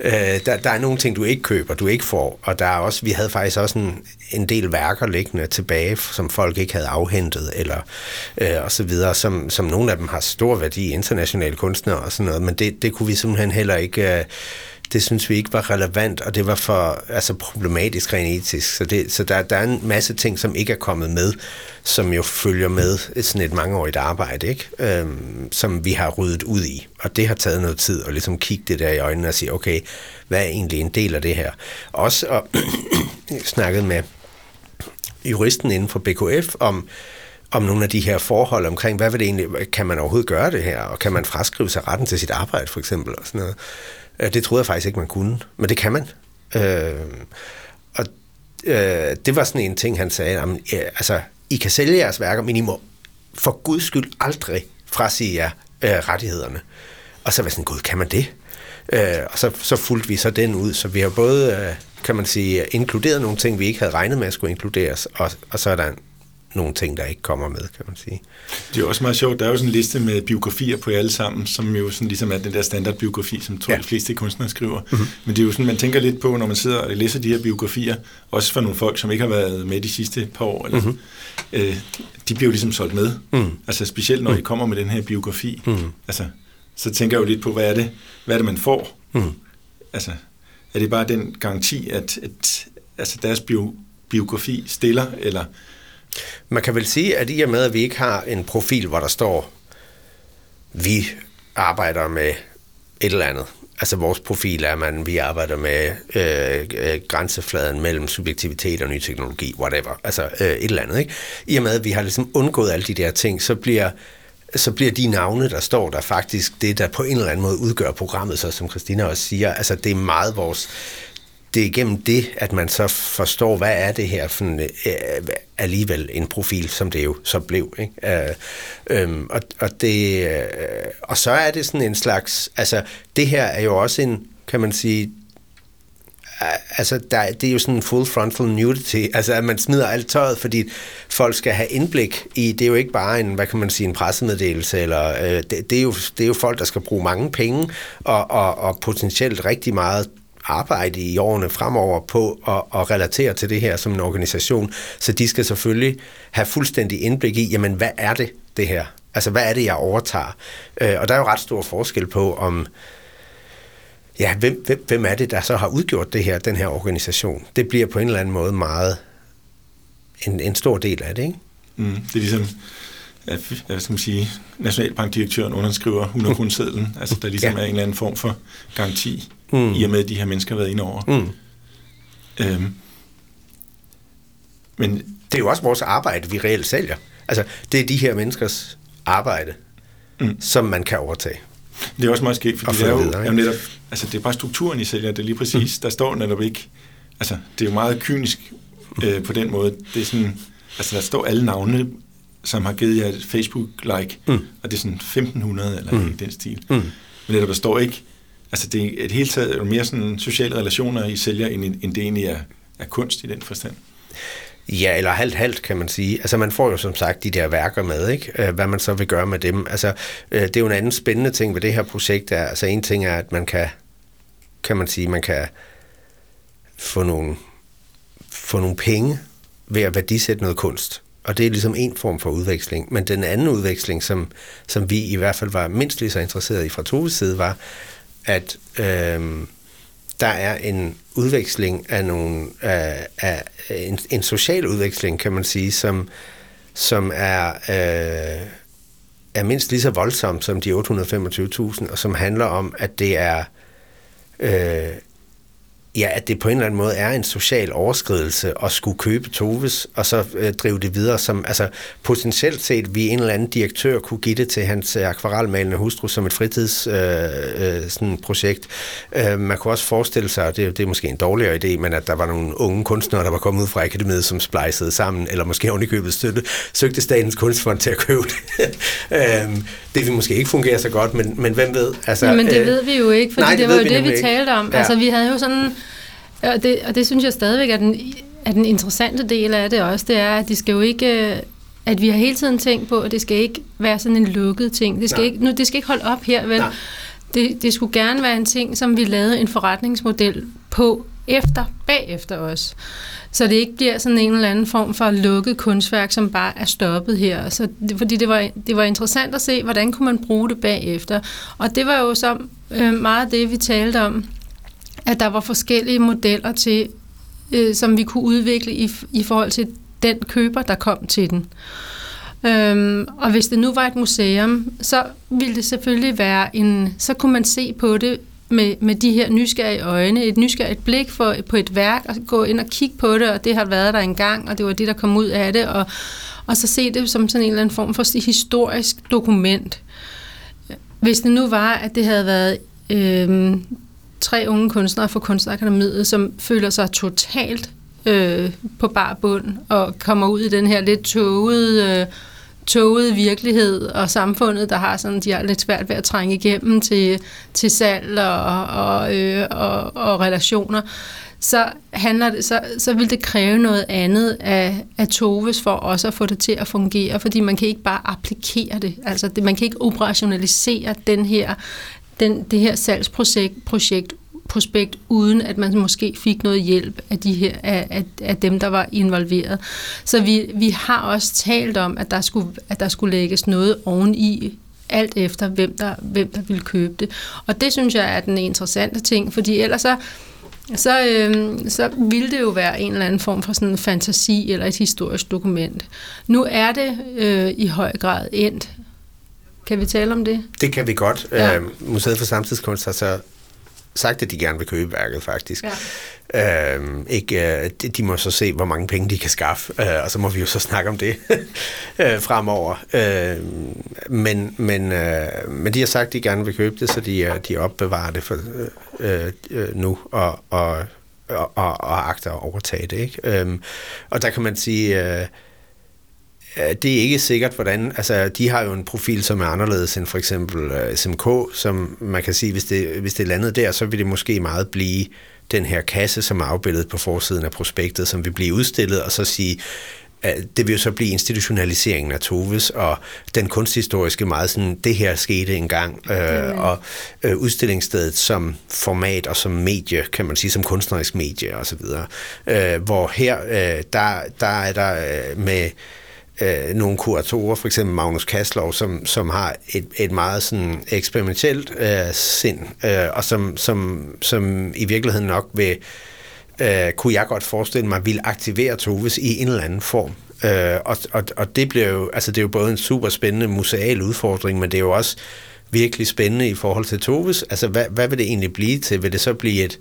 Øh, der, der er nogle ting, du ikke køber, du ikke får, og der er også, vi havde faktisk også en, en del værker liggende tilbage, som folk ikke havde afhentet, eller øh, og så videre, som, som nogle af dem har stor værdi, internationale kunstnere og sådan noget, men det, det kunne vi simpelthen heller ikke, øh, det synes vi ikke var relevant, og det var for altså problematisk rent etisk, så, det, så der, der er en masse ting, som ikke er kommet med, som jo følger med sådan et mangeårigt arbejde, ikke? Øhm, som vi har ryddet ud i. Og det har taget noget tid at ligesom kigge det der i øjnene og sige, okay, hvad er egentlig en del af det her? Også at snakket med juristen inden for BKF om, om nogle af de her forhold omkring, hvad vil det egentlig, kan man overhovedet gøre det her, og kan man fraskrive sig retten til sit arbejde, for eksempel, og sådan noget. Øh, det troede jeg faktisk ikke, man kunne, men det kan man. Øh, og øh, det var sådan en ting, han sagde, jamen, ja, altså, I kan sælge jeres værker, men I må for guds skyld aldrig frasige jer øh, rettighederne. Og så var jeg sådan, gud, kan man det? Øh, og så, så fulgte vi så den ud, så vi har både, øh, kan man sige, inkluderet nogle ting, vi ikke havde regnet med at skulle inkluderes, og, og så er der nogle ting, der ikke kommer med, kan man sige. Det er også meget sjovt. Der er jo sådan en liste med biografier på alle sammen, som jo sådan ligesom er den der standardbiografi, som tror Ja. de fleste kunstnere skriver. Mm-hmm. Men det er jo sådan, man tænker lidt på, når man sidder og læser de her biografier, også for nogle folk, som ikke har været med de sidste par år, eller, mm-hmm. øh, de bliver jo ligesom solgt med. Mm. Altså specielt når mm. I kommer med den her biografi. Mm. Altså, så tænker jeg jo lidt på, hvad er det, hvad er det man får? Mm. Altså, er det bare den garanti, at, at altså deres bio, biografi stiller, eller man kan vel sige, at i og med, at vi ikke har en profil, hvor der står, vi arbejder med et eller andet, Altså vores profil er, at man, vi arbejder med øh, øh, grænsefladen mellem subjektivitet og ny teknologi, whatever. Altså øh, et eller andet. Ikke? I og med, at vi har ligesom undgået alle de der ting, så bliver så bliver de navne, der står der, faktisk det, der på en eller anden måde udgør programmet, så som Christina også siger, altså det er meget vores, det er igennem det, at man så forstår, hvad er det her for en, øh, alligevel en profil, som det jo så blev. Ikke? Øh, øh, og, og, det, øh, og så er det sådan en slags, altså det her er jo også en, kan man sige, altså der, det er jo sådan en full frontal nudity, altså at man smider alt tøjet, fordi folk skal have indblik i, det er jo ikke bare en, hvad kan man sige, en pressemeddelelse, eller øh, det, det, er jo, det er jo folk, der skal bruge mange penge, og, og, og potentielt rigtig meget arbejde i årene fremover på at, at relatere til det her som en organisation. Så de skal selvfølgelig have fuldstændig indblik i, jamen hvad er det, det her? Altså hvad er det, jeg overtager? Øh, og der er jo ret stor forskel på, om ja, hvem, hvem, hvem er det, der så har udgjort det her, den her organisation? Det bliver på en eller anden måde meget en, en stor del af det, ikke? Mm, det er ligesom, at, hvad skal man sige, Nationalbankdirektøren underskriver 100 kronesedlen, altså der ligesom ja. er en eller anden form for garanti, mm. i og med, at de her mennesker har været inde over. Mm. Øhm, men det er jo også vores arbejde, vi reelt sælger. Altså, det er de her menneskers arbejde, mm. som man kan overtage. Det er også meget skægt, fordi det er jo, videre, ja. netop, altså det er bare strukturen i sælger, det er lige præcis, mm. der står netop ikke, altså det er jo meget kynisk øh, på den måde, det er sådan, altså der står alle navne, som har givet jer et Facebook-like, mm. og det er sådan 1500 eller mm. i den stil. Mm. Men netop der står ikke, altså det er et helt taget mere sådan sociale relationer i sælger, end, end det egentlig er, er kunst i den forstand. Ja, eller halvt-halvt, kan man sige. Altså, man får jo som sagt de der værker med, ikke? Øh, hvad man så vil gøre med dem. Altså, øh, det er jo en anden spændende ting ved det her projekt. Er, altså, en ting er, at man kan, kan man sige, man kan få nogle, få nogle penge ved at værdisætte noget kunst. Og det er ligesom en form for udveksling. Men den anden udveksling, som, som vi i hvert fald var mindst lige så interesseret i fra Toves side, var, at øh, der er en udveksling af nogle øh, af en, en social udveksling, kan man sige, som, som er, øh, er mindst lige så voldsom som de 825.000, og som handler om, at det er øh, ja, at det på en eller anden måde er en social overskridelse at skulle købe Toves, og så øh, drive det videre som, altså potentielt set, vi en eller anden direktør kunne give det til hans øh, akvarelmalende hustru som et fritids øh, øh, sådan projekt. Øh, man kunne også forestille sig, og det, det er måske en dårligere idé, men at der var nogle unge kunstnere, der var kommet ud fra akademiet, som splejsede sammen, eller måske oven i købet støtte, søgte Statens Kunstfond til at købe det. øh, det vil måske ikke fungere så godt, men, men hvem ved? Altså, men det øh, ved vi jo ikke, for det, det var jo det, vi talte om. Ja. Altså, vi havde jo sådan og det, og det synes jeg stadigvæk er den, er den interessante del af det også, det er, at de skal jo ikke at vi har hele tiden tænkt på, at det skal ikke være sådan en lukket ting. Det skal, ikke, nu, det skal ikke holde op her, vel? Det, det skulle gerne være en ting, som vi lavede en forretningsmodel på efter, bagefter os. Så det ikke bliver sådan en eller anden form for lukket kunstværk, som bare er stoppet her. Så det, fordi det var, det var interessant at se, hvordan kunne man bruge det bagefter. Og det var jo så øh, meget det, vi talte om at der var forskellige modeller til, øh, som vi kunne udvikle i, i forhold til den køber, der kom til den. Øhm, og hvis det nu var et museum, så ville det selvfølgelig være en, så kunne man se på det med, med de her nysgerrige øjne, et nysgerrigt blik for, på et værk, og gå ind og kigge på det, og det har været der engang, og det var det, der kom ud af det, og, og så se det som sådan en eller anden form for historisk dokument. Hvis det nu var, at det havde været øh, tre unge kunstnere fra Kunstakademiet, som føler sig totalt øh, på bar bund og kommer ud i den her lidt tågede, øh, tåget virkelighed og samfundet, der har sådan, de har lidt svært ved at trænge igennem til, til salg og, og, øh, og, og relationer så, handler det, så, så vil det kræve noget andet af, af Toves for også at få det til at fungere, fordi man kan ikke bare applikere det. Altså det, man kan ikke operationalisere den her den, det her salgsprojekt projekt, prospekt, uden at man måske fik noget hjælp af, de her, af, af, af dem, der var involveret. Så vi, vi har også talt om, at der skulle, at der skulle lægges noget oveni, alt efter hvem der, hvem der ville købe det. Og det synes jeg er den interessante ting, fordi ellers så, så, øhm, så ville det jo være en eller anden form for sådan en fantasi eller et historisk dokument. Nu er det øh, i høj grad endt kan vi tale om det? Det kan vi godt. Ja. Øh, Museet for Samtidskunst har så sagt, at de gerne vil købe værket, faktisk. Ja. Øhm, ikke, øh, de, de må så se, hvor mange penge de kan skaffe, øh, og så må vi jo så snakke om det øh, fremover. Øh, men, men, øh, men de har sagt, at de gerne vil købe det, så de, de opbevarer det for, øh, øh, nu, og, og, og, og, og agter at overtage det. Ikke? Øh, og der kan man sige... Øh, det er ikke sikkert, hvordan... Altså, de har jo en profil, som er anderledes end for eksempel uh, øh, SMK, som man kan sige, hvis det, hvis det landede der, så vil det måske meget blive den her kasse, som er afbildet på forsiden af prospektet, som vil blive udstillet, og så sige, det vil jo så blive institutionaliseringen af Toves, og den kunsthistoriske meget sådan, det her skete engang, øh, og øh, udstillingsstedet som format og som medie, kan man sige, som kunstnerisk medie osv. Øh, hvor her, øh, der, der er der øh, med øh, nogle kuratorer, for eksempel Magnus Kaslov, som, som har et, et meget sådan eksperimentelt øh, sind, øh, og som, som, som i virkeligheden nok vil, øh, kunne jeg godt forestille mig, vil aktivere Toves i en eller anden form. Øh, og, og, og det bliver jo, altså det er jo både en super spændende museal udfordring, men det er jo også virkelig spændende i forhold til Toves. Altså, hvad, hvad vil det egentlig blive til? Vil det så blive et,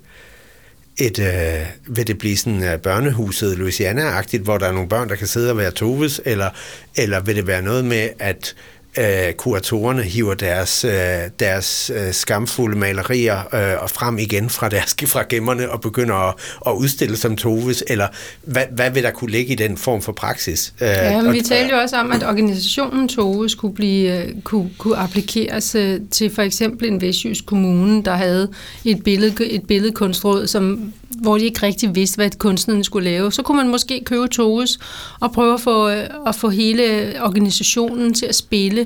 et, øh, vil det blive sådan uh, børnehuset Louisiana-agtigt, hvor der er nogle børn, der kan sidde og være toves, eller, eller vil det være noget med, at øh, kuratorerne hiver deres, øh, deres øh, skamfulde malerier øh, og frem igen fra deres fra gemmerne og begynder at, at udstille som Toves, eller hvad, hvad vil der kunne ligge i den form for praksis? Øh, ja, men vi talte jo også om, at organisationen Toves kunne, blive, øh, kunne, kunne applikeres øh, til for eksempel en Vestjysk Kommune, der havde et, billede, et billedkunstråd, som hvor de ikke rigtig vidste, hvad kunstnerne skulle lave. Så kunne man måske købe Toges og prøve at få, at få hele organisationen til at spille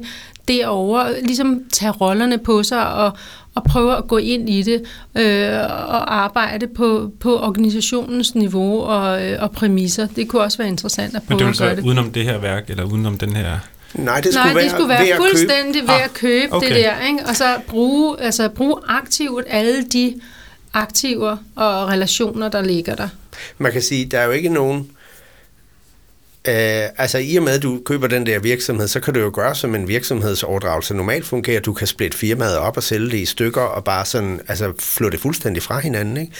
derover, ligesom tage rollerne på sig og, og prøve at gå ind i det øh, og arbejde på, på organisationens niveau og, øh, og præmisser. Det kunne også være interessant at prøve Men det var så udenom det her værk, eller udenom den her Nej, det skulle Nej, det skulle være ved fuldstændig ved at købe ah, okay. det der, ikke? og så bruge, altså, bruge aktivt alle de aktiver og relationer, der ligger der. Man kan sige, der er jo ikke nogen... Øh, altså i og med, at du køber den der virksomhed, så kan du jo gøre, som en virksomhedsoverdragelse normalt fungerer. Du kan splitte firmaet op og sælge det i stykker og bare sådan, altså flå det fuldstændig fra hinanden. Ikke?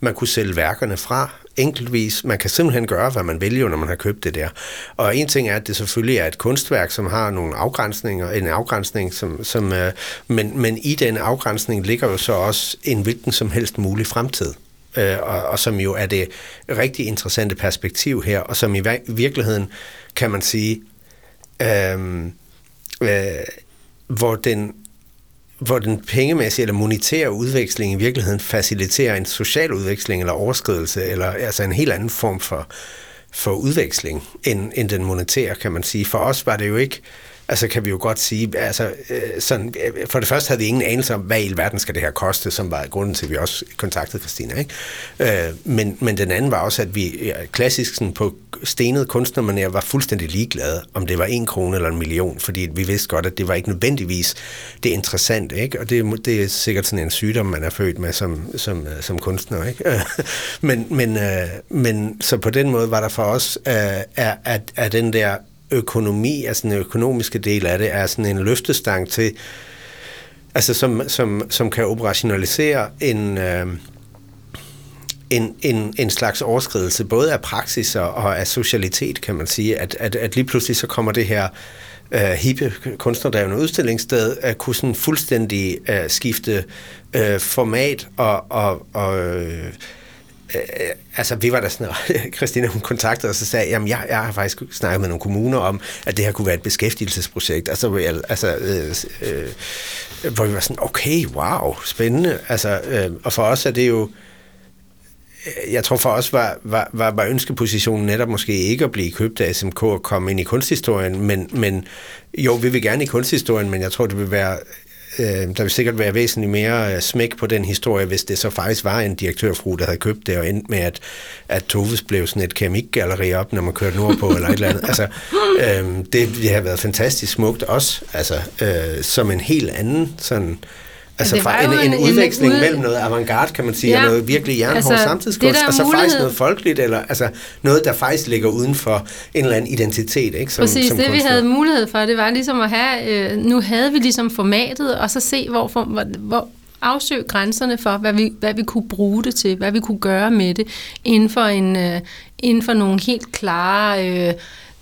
Man kunne sælge værkerne fra enkeltvis. Man kan simpelthen gøre, hvad man vælger, når man har købt det der. Og en ting er, at det selvfølgelig er et kunstværk, som har nogle afgrænsninger, en afgrænsning, som, som, øh, men, men i den afgrænsning ligger jo så også en hvilken som helst mulig fremtid. Øh, og, og som jo er det rigtig interessante perspektiv her, og som i virkeligheden, kan man sige, øh, øh, hvor den hvor den pengemæssige eller monetære udveksling i virkeligheden faciliterer en social udveksling eller overskridelse, eller altså en helt anden form for, for udveksling end, end den monetære, kan man sige. For os var det jo ikke altså kan vi jo godt sige, altså, øh, sådan, øh, for det første havde vi ingen anelse om, hvad i verden skal det her koste, som var grunden til, at vi også kontaktede Christina. Ikke? Øh, men, men den anden var også, at vi klassisk sådan, på stenet kunstnermanér var fuldstændig ligeglade, om det var en krone eller en million, fordi vi vidste godt, at det var ikke nødvendigvis det interessante, ikke? og det, det er sikkert sådan en sygdom, man er født med som, som, øh, som kunstner. Ikke? men, men, men så på den måde var der for os, at, at, at den der økonomi, altså den økonomiske del af det, er sådan en løftestang til, altså som, som, som kan operationalisere en, øh, en, en, en slags overskridelse, både af praksis og af socialitet, kan man sige, at, at, at lige pludselig så kommer det her uh, hippe kunstnerdrevne udstillingssted at kunne sådan fuldstændig uh, skifte uh, format og, og, og uh, øh, altså vi var der sådan, Christina hun kontaktede os og sagde, jamen jeg, jeg har faktisk snakket med nogle kommuner om, at det her kunne være et beskæftigelsesprojekt, og så jeg, altså, øh, øh, hvor vi var sådan, okay, wow, spændende, altså, øh, og for os er det jo, øh, jeg tror for os var, var, var, var ønskepositionen netop måske ikke at blive købt af SMK og komme ind i kunsthistorien, men, men jo, vi vil gerne i kunsthistorien, men jeg tror, det vil være øh, der vil sikkert være væsentligt mere øh, smæk på den historie, hvis det så faktisk var en direktørfru, der havde købt det, og endte med, at, at Toves blev sådan et keramikgalleri op, når man kørte nordpå, eller et eller andet. Altså, øh, det, det har været fantastisk smukt også, altså, øh, som en helt anden sådan Altså fra en, en, en udveksling en ud... mellem noget avantgarde, kan man sige, ja. og noget virkelig jernhård altså, samtidskunst, og så mulighed... faktisk noget folkeligt, eller altså noget, der faktisk ligger uden for en eller anden identitet, ikke? Som, Præcis, som det kunstner. vi havde mulighed for, det var ligesom at have, øh, nu havde vi ligesom formatet, og så se, hvor, hvor, hvor afsøge grænserne for, hvad vi, hvad vi kunne bruge det til, hvad vi kunne gøre med det, inden for, en, øh, inden for nogle helt klare... Øh,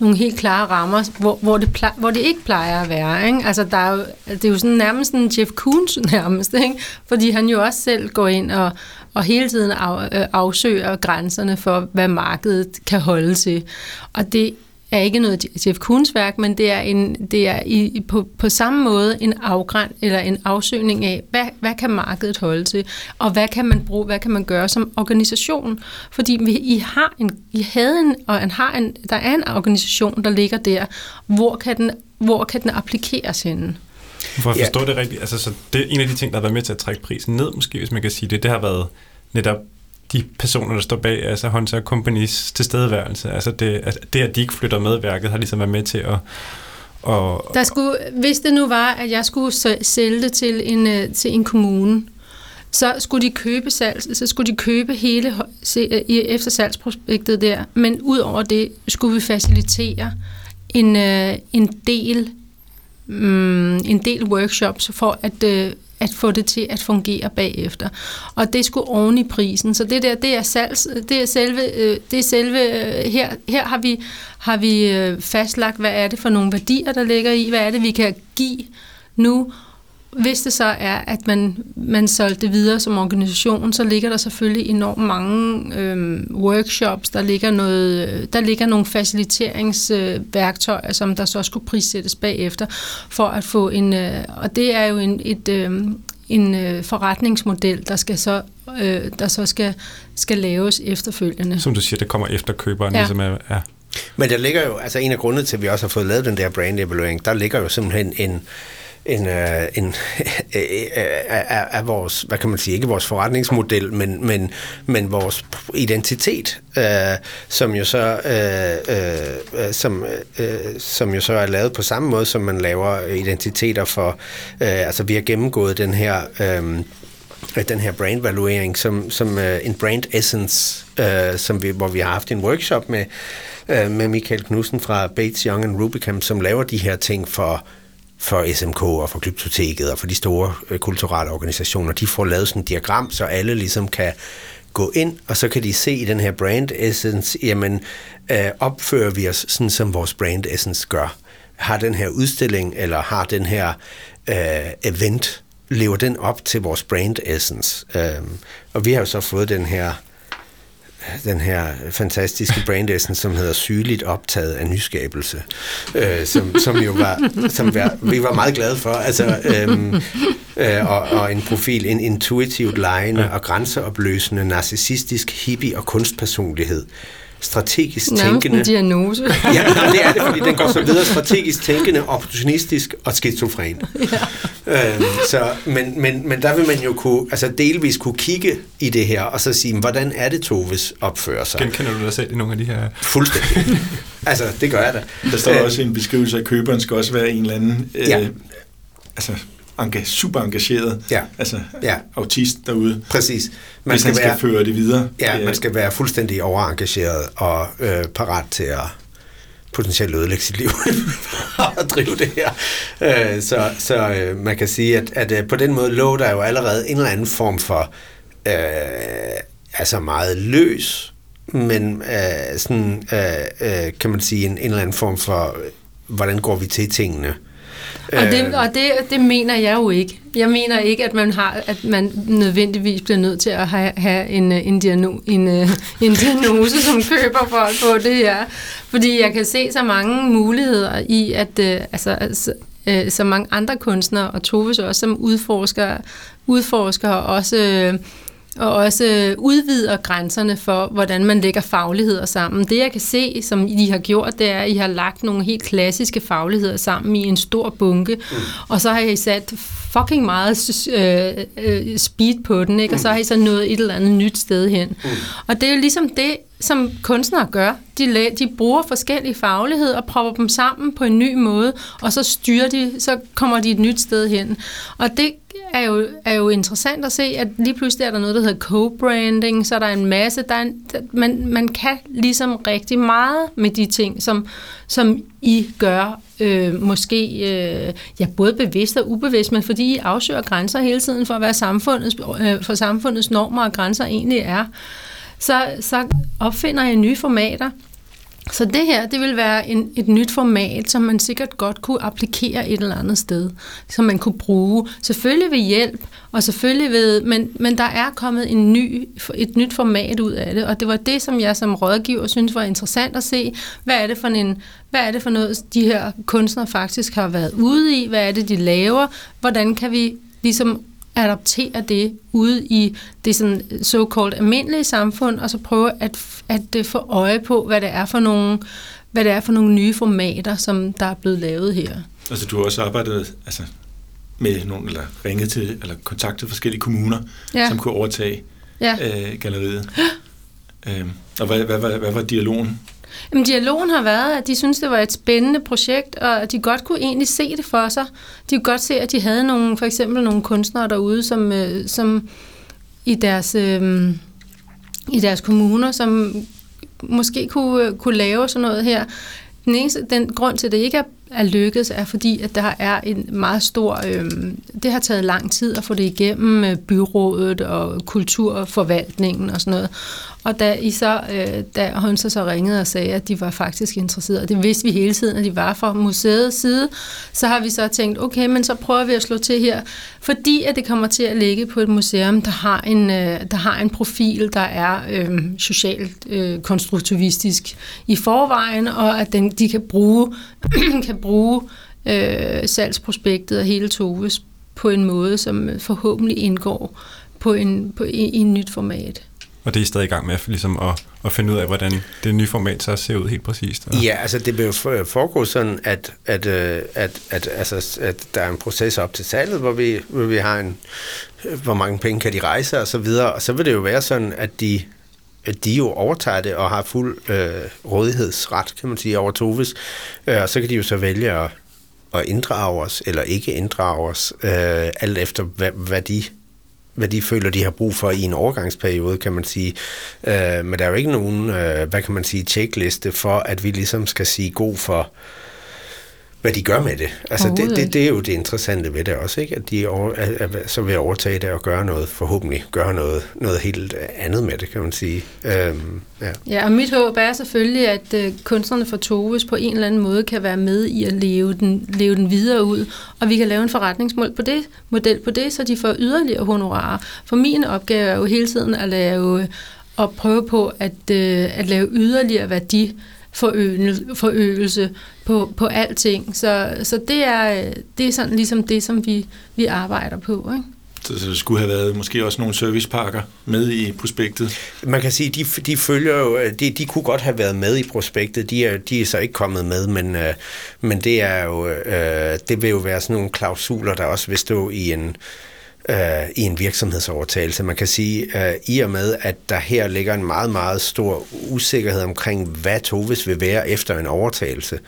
nogle helt klare rammer, hvor, hvor, det, plejer, hvor det ikke plejer at være. Ikke? Altså, der er jo, det er jo sådan nærmest en Jeff Koons nærmest, ikke? fordi han jo også selv går ind og, og hele tiden af, øh, afsøger grænserne for, hvad markedet kan holde til. Og det er ikke noget Jeff Koons værk, men det er, en, det er i, på, på samme måde en afgræn eller en afsøgning af, hvad, hvad kan markedet holde til, og hvad kan man bruge, hvad kan man gøre som organisation? Fordi vi, I har en, I havde en, og en, har en, der er en organisation, der ligger der. Hvor kan den, hvor kan den applikeres henne? For at forstå ja. det rigtigt, altså, så det er en af de ting, der har været med til at trække prisen ned, måske, hvis man kan sige det, det har været netop de personer, der står bag, altså Hunter Companies tilstedeværelse. Altså det, altså det, at de ikke flytter med værket, har ligesom været med til at... Og, der skulle, hvis det nu var, at jeg skulle sælge det til en, øh, til en kommune, så skulle de købe salg, så skulle de købe hele øh, efter salgsprospektet der, men ud over det skulle vi facilitere en, øh, en del mm, en del workshops for at at få det til at fungere bagefter. Og det skulle oven i prisen. Så det der, det er, salgs, det er selve, øh, det er selve øh, her, her har vi, har vi øh, fastlagt, hvad er det for nogle værdier, der ligger i, hvad er det, vi kan give nu, hvis det så er, at man, man solgte det videre som organisation, så ligger der selvfølgelig enormt mange øh, workshops, der ligger, noget, der ligger nogle faciliteringsværktøjer, øh, som der så skulle prissættes bagefter, for at få en, øh, og det er jo en, et, øh, en øh, forretningsmodel, der skal så, øh, der så skal, skal laves efterfølgende. Som du siger, det kommer efter køberen, ja. ligesom er, ja. Men der ligger jo, altså en af grundene til, at vi også har fået lavet den der brand evaluering, der ligger jo simpelthen en, en, øh, en af, øh, øh, øh, af vores, hvad kan man sige, ikke vores forretningsmodel, men, men, men vores identitet, øh, som jo så øh, øh, som, øh, som jo så er lavet på samme måde, som man laver identiteter for, øh, altså vi har gennemgået den her øh, den her brandvaluering som, som øh, en brand essence, øh, som vi, hvor vi har haft en workshop med, øh, med Michael Knudsen fra Bates Young and Rubicam, som laver de her ting for for SMK og for Glyptoteket og for de store øh, kulturelle organisationer, de får lavet sådan et diagram, så alle ligesom kan gå ind, og så kan de se i den her brand essence, jamen øh, opfører vi os sådan, som vores brand essence gør. Har den her udstilling, eller har den her øh, event, lever den op til vores brand essence? Øh, og vi har jo så fået den her den her fantastiske brand essence, som hedder Sygeligt optaget af nyskabelse, øh, som, som jo var, som var, vi var meget glade for. Altså, øhm, øh, og, og en profil, en intuitivt lejende og grænseopløsende, narcissistisk hippie og kunstpersonlighed strategisk Nærmest tænkende. en diagnose. ja, det er det, fordi den går så videre strategisk tænkende, opportunistisk og skizofren. Ja. Øhm, så, men, men, men der vil man jo kunne, altså delvis kunne kigge i det her, og så sige, hvordan er det Toves opfører sig? Genkender du dig selv i nogle af de her? Fuldstændig. altså, det gør jeg da. Der står øh, også en beskrivelse af, at køberen skal også være en eller anden... Øh, ja. Altså, enga- super engageret, ja. altså ja. autist derude. Præcis. Man skal, skal være, føre det videre. Ja, man skal være fuldstændig overengageret og øh, parat til at potentielt ødelægge sit liv at drive det her. Øh, så så øh, man kan sige, at, at øh, på den måde lå der jo allerede en eller anden form for øh, altså meget løs, men øh, sådan, øh, øh, kan man sige, en, en eller anden form for, øh, hvordan går vi til tingene? Og, det, øh. og det, det mener jeg jo ikke. Jeg mener ikke, at man har, at man nødvendigvis bliver nødt til at have, have en, en, diagnose, en, øh, en diagnose, som køber folk på det her. Fordi jeg kan se så mange muligheder i, at øh, altså, altså, så mange andre kunstnere, og Toves også, som udforsker, udforsker også og også udvider grænserne for, hvordan man lægger fagligheder sammen. Det, jeg kan se, som I har gjort, det er, at I har lagt nogle helt klassiske fagligheder sammen i en stor bunke, mm. og så har I sat fucking meget øh, øh, speed på den, ikke? og så har I så nået et eller andet nyt sted hen. Mm. Og det er jo ligesom det, som kunstnere gør. De, de bruger forskellige fagligheder og propper dem sammen på en ny måde, og så styrer de, så kommer de et nyt sted hen. Og det er jo, er jo interessant at se, at lige pludselig er der noget, der hedder co-branding, så er der en masse, der er en, der, man, man kan ligesom rigtig meget med de ting, som, som I gør, øh, måske øh, ja, både bevidst og ubevidst, men fordi I afsøger grænser hele tiden for, hvad samfundets, øh, for samfundets normer og grænser egentlig er, så, så opfinder I nye formater, så det her, det vil være en, et nyt format, som man sikkert godt kunne applikere et eller andet sted, som man kunne bruge. Selvfølgelig ved hjælp, og selvfølgelig ved, men, men der er kommet en ny, et nyt format ud af det, og det var det, som jeg som rådgiver synes var interessant at se. Hvad er det for en, hvad er det for noget, de her kunstnere faktisk har været ude i? Hvad er det, de laver? Hvordan kan vi ligesom adoptere det ude i det sådan så-called almindelige samfund, og så prøve at, at øh, få øje på, hvad det er for nogle, hvad det er for nogle nye formater, som der er blevet lavet her. Altså du har også arbejdet altså, med nogen, eller ringet til, eller kontaktet forskellige kommuner, ja. som kunne overtage ja. øh, galleriet. øh, og hvad, hvad, hvad, hvad var dialogen Jamen, dialogen har været, at de synes, det var et spændende projekt, og at de godt kunne egentlig se det for sig. De kunne godt se, at de havde nogle, for eksempel nogle kunstnere derude, som, øh, som i deres, øh, i deres kommuner, som måske kunne, øh, kunne lave sådan noget her. Den, eneste, den grund til, at det ikke er, er lykkedes, er fordi, at der er en meget stor... Øh, det har taget lang tid at få det igennem øh, byrådet og kulturforvaltningen og sådan noget. Og da, I så, øh, da hun så, så ringede og sagde, at de var faktisk interesserede, det vidste vi hele tiden, at de var fra museets side, så har vi så tænkt, okay, men så prøver vi at slå til her, fordi at det kommer til at ligge på et museum, der har en, øh, der har en profil, der er øh, socialt øh, konstruktivistisk i forvejen, og at den, de kan bruge, kan bruge øh, salgsprospektet og hele Toves på en måde, som forhåbentlig indgår på en, på, i, i en nyt format. Og det er I stadig i gang med ligesom at, at finde ud af, hvordan det nye format så ser ud helt præcist? Og... Ja, altså det vil jo foregå sådan, at, at, at, at, at, altså, at der er en proces op til salget, hvor vi, hvor vi har en, hvor mange penge kan de rejse og så videre, og så vil det jo være sådan, at de at de jo overtager det og har fuld øh, rådighedsret, kan man sige, over Toves. Øh, og så kan de jo så vælge at, at inddrage os, eller ikke inddrage os, øh, alt efter hvad, hvad de hvad de føler, de har brug for i en overgangsperiode, kan man sige. Øh, men der er jo ikke nogen, øh, hvad kan man sige, checkliste for, at vi ligesom skal sige god for, hvad de gør med det. Altså det, det, det er jo det interessante ved det også, ikke? at de over, at, at, så vil overtage det og gøre noget, forhåbentlig gøre noget, noget helt andet med det, kan man sige. Øhm, ja. ja, og mit håb er selvfølgelig, at uh, kunstnerne for Toves på en eller anden måde kan være med i at leve den, leve den videre ud, og vi kan lave en forretningsmodel på det, model på det, så de får yderligere honorarer. For min opgave er jo hele tiden at lave og prøve på at, uh, at lave yderligere værdi forøgelse på, på alting. Så, så det, er, det er sådan ligesom det, som vi, vi arbejder på. Ikke? Så, så der skulle have været måske også nogle servicepakker med i prospektet? Man kan sige, de, de følger jo, de, de kunne godt have været med i prospektet, de er, de er så ikke kommet med, men, øh, men det er jo, øh, det vil jo være sådan nogle klausuler, der også vil stå i en, øh, i en virksomhedsovertagelse. Man kan sige, øh, i og med, at der her ligger en meget, meget stor usikkerhed omkring, hvad Toves vil være efter en overtagelse,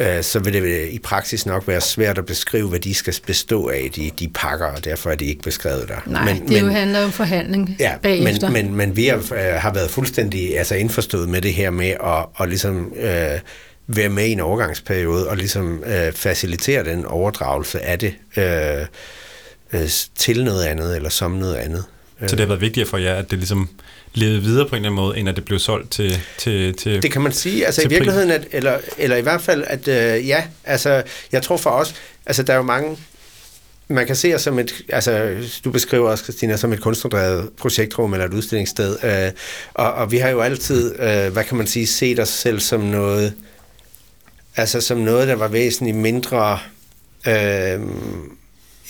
øh, så vil det i praksis nok være svært at beskrive, hvad de skal bestå af, de, de pakker, og derfor er de ikke beskrevet der. Nej, men, det men, jo handler om forhandling ja, bagefter. Men, men, men vi har, øh, har været fuldstændig altså indforstået med det her med at, at ligesom... Øh, være med i en overgangsperiode og ligesom øh, facilitere den overdragelse af det. Øh, øh, til noget andet, eller som noget andet. Så det har været vigtigere for jer, at det ligesom levede videre på en eller anden måde, end at det blev solgt til til, til Det kan man sige. Altså i virkeligheden, at, eller, eller i hvert fald, at øh, ja, altså jeg tror for os, altså der er jo mange, man kan se os som et, altså du beskriver os, Christina, som et kunstnerdrevet projektrum eller et udstillingssted, øh, og, og vi har jo altid, øh, hvad kan man sige, set os selv som noget, altså som noget, der var væsentligt mindre øh,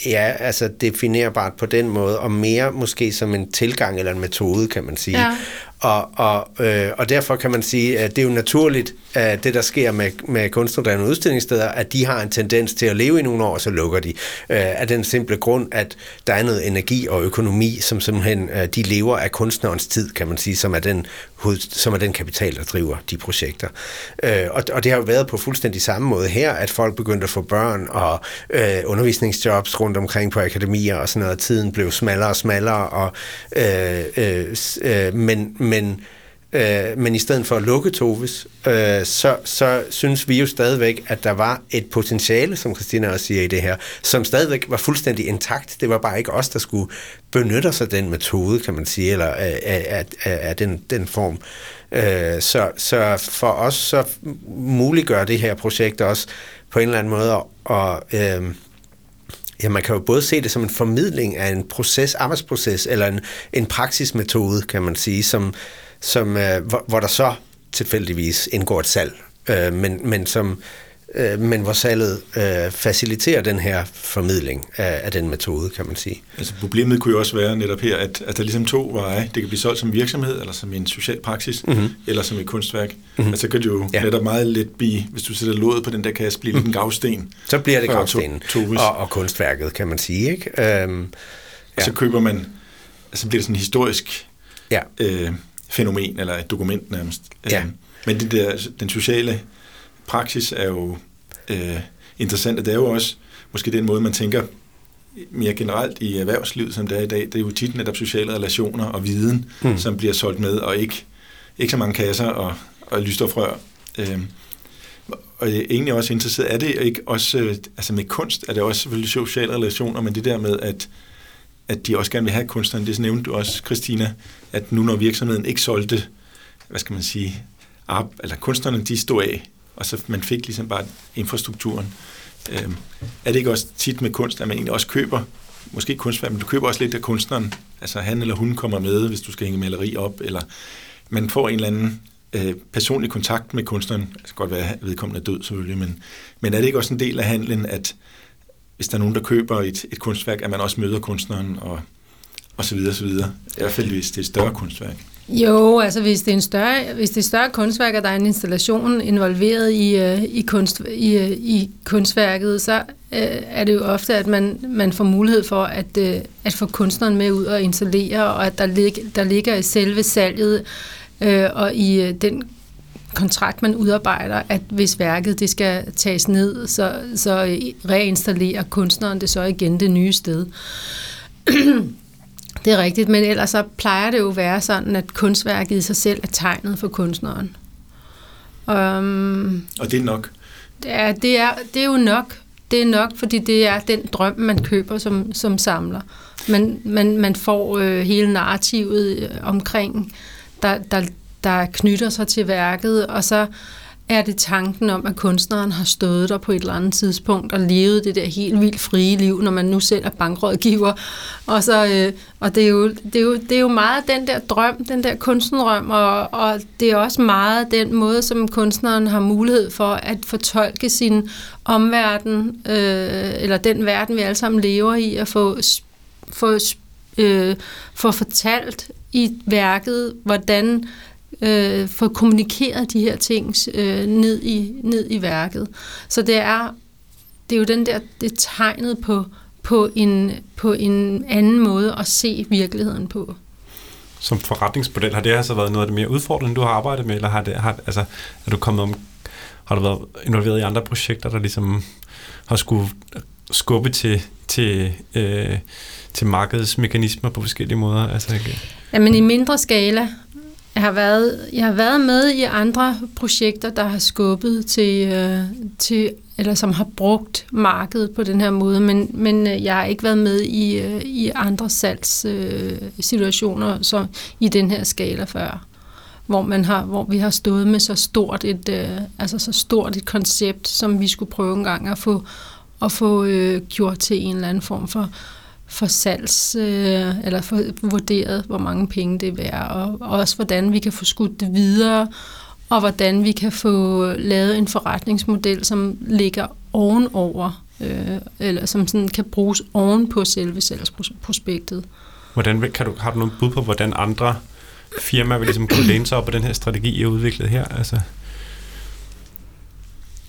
Ja, altså definerbart på den måde, og mere måske som en tilgang eller en metode, kan man sige. Ja. Og, og, øh, og derfor kan man sige, at det er jo naturligt, at det der sker med, med kunstnerdrevne udstillingssteder, at de har en tendens til at leve i nogle år, og så lukker de. Øh, af den simple grund, at der er noget energi og økonomi, som simpelthen øh, de lever af kunstnerens tid, kan man sige, som er den, som er den kapital, der driver de projekter. Øh, og, og det har jo været på fuldstændig samme måde her, at folk begyndte at få børn og øh, undervisningsjobs rundt omkring på akademier og sådan noget. Tiden blev smallere og smallere, og, øh, øh, øh, men, men Øh, men i stedet for at lukke Toves, øh, så, så synes vi jo stadigvæk, at der var et potentiale, som Christina også siger i det her, som stadigvæk var fuldstændig intakt. Det var bare ikke os, der skulle benytte os af den metode, kan man sige, eller af, af, af, af den, den form. Øh, så, så for os, så muliggør det her projekt også på en eller anden måde at... Øh, Ja, man kan jo både se det som en formidling af en proces, arbejdsproces, eller en, en praksismetode, kan man sige, som, som, øh, hvor, hvor der så tilfældigvis indgår et salg, øh, men, men, som, øh, men hvor salget øh, faciliterer den her formidling af, af den metode, kan man sige. Altså problemet kunne jo også være netop her, at, at der er ligesom to veje. Det kan blive solgt som virksomhed, eller som en social praksis, mm-hmm. eller som et kunstværk. Mm-hmm. Altså så kan det jo ja. netop meget let blive, hvis du sætter låget på den der kasse, blive mm-hmm. en gravsten. Så bliver det gravstenen to, og, og kunstværket, kan man sige. Ikke? Øhm, ja. Så køber man, altså bliver det sådan historisk... Ja. Øh, fænomen, eller et dokument nærmest. Ja. Øh, men det der, den sociale praksis er jo øh, interessant, og det er jo også måske den måde, man tænker mere generelt i erhvervslivet, som det er i dag. Det er jo tit netop sociale relationer og viden, mm. som bliver solgt med, og ikke, ikke så mange kasser og, og lysstofrør. Øh, og jeg er egentlig også interesseret, er det ikke også, øh, altså med kunst, er det også selvfølgelig sociale relationer, men det der med, at at de også gerne vil have kunstneren. Det nævnte du også, Christina, at nu når virksomheden ikke solgte, hvad skal man sige, op, eller kunstnerne, de stod af, og så man fik ligesom bare infrastrukturen. Øh, er det ikke også tit med kunst, at man egentlig også køber, måske kunstværk, men du køber også lidt af kunstneren, altså han eller hun kommer med, hvis du skal hænge maleri op, eller man får en eller anden øh, personlig kontakt med kunstneren. Det kan godt være, at vedkommende er død selvfølgelig, men, men er det ikke også en del af handlen, at hvis der er nogen, der køber et, et kunstværk, at man også møder kunstneren og, og så videre, så videre. I hvert fald, hvis det er et større kunstværk. Jo, altså hvis det er en større, hvis det er større kunstværk, og der er en installation involveret i, øh, i, kunst, i, øh, i kunstværket, så øh, er det jo ofte, at man, man får mulighed for at, øh, at få kunstneren med ud og installere, og at der, lig, der ligger i selve salget øh, og i øh, den kontrakt, man udarbejder, at hvis værket det skal tages ned, så, så øh, reinstallerer kunstneren det så igen det nye sted. det er rigtigt, men ellers så plejer det jo at være sådan, at kunstværket i sig selv er tegnet for kunstneren. Um, Og det er nok? Ja, det er, det er jo nok. Det er nok, fordi det er den drøm, man køber som, som samler. Man, man, man får øh, hele narrativet øh, omkring, der, der, der knytter sig til værket, og så er det tanken om, at kunstneren har stået der på et eller andet tidspunkt og levet det der helt vildt frie liv, når man nu selv er bankrådgiver. Og, så, øh, og det, er jo, det, er jo, det er jo meget den der drøm, den der kunstnerdrøm, og, og det er også meget den måde, som kunstneren har mulighed for at fortolke sin omverden, øh, eller den verden, vi alle sammen lever i, at få, få, øh, få fortalt i værket, hvordan øh, få kommunikeret de her ting øh, ned, i, ned i værket. Så det er, det er jo den der, det tegnet på, på, en, på en anden måde at se virkeligheden på. Som forretningsmodel, har det altså været noget af det mere udfordrende, du har arbejdet med, eller har, det, har, altså, er du kommet om, har du været involveret i andre projekter, der ligesom har skulle skubbe til, til, øh, til markedsmekanismer på forskellige måder? Altså, okay. Jamen i mindre skala, jeg har, været, jeg har været med i andre projekter, der har skubbet til, øh, til eller som har brugt markedet på den her måde, men, men øh, jeg har ikke været med i, øh, i andre salgssituationer øh, som i den her skala før, hvor man har, hvor vi har stået med så stort et, øh, altså så stort et koncept, som vi skulle prøve en gang at få at få øh, gjort til en eller anden form for for salgs, øh, eller for vurderet, hvor mange penge det er værd, og, og også hvordan vi kan få skudt det videre, og hvordan vi kan få lavet en forretningsmodel, som ligger ovenover, øh, eller som sådan kan bruges oven på selve salgsprospektet. Hvordan, kan du, har du nogle bud på, hvordan andre firmaer vil ligesom kunne læne sig op på den her strategi, I har udviklet her? Altså,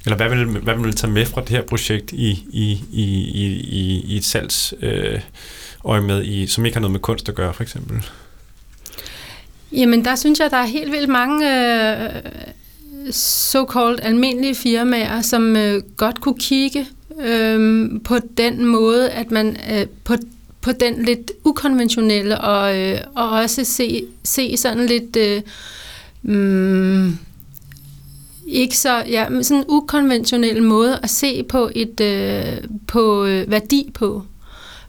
eller hvad vil, hvad vil du tage med fra det her projekt i, i, i, i, i, i et salgs øh, øje med, i, som ikke har noget med kunst at gøre, for eksempel? Jamen, der synes jeg, der er helt vildt mange øh, så-called almindelige firmaer, som øh, godt kunne kigge øh, på den måde, at man øh, på, på den lidt ukonventionelle og, øh, og også se, se sådan lidt... Øh, mm, ikke så ja, men sådan en ukonventionel måde at se på et øh, på øh, værdi på.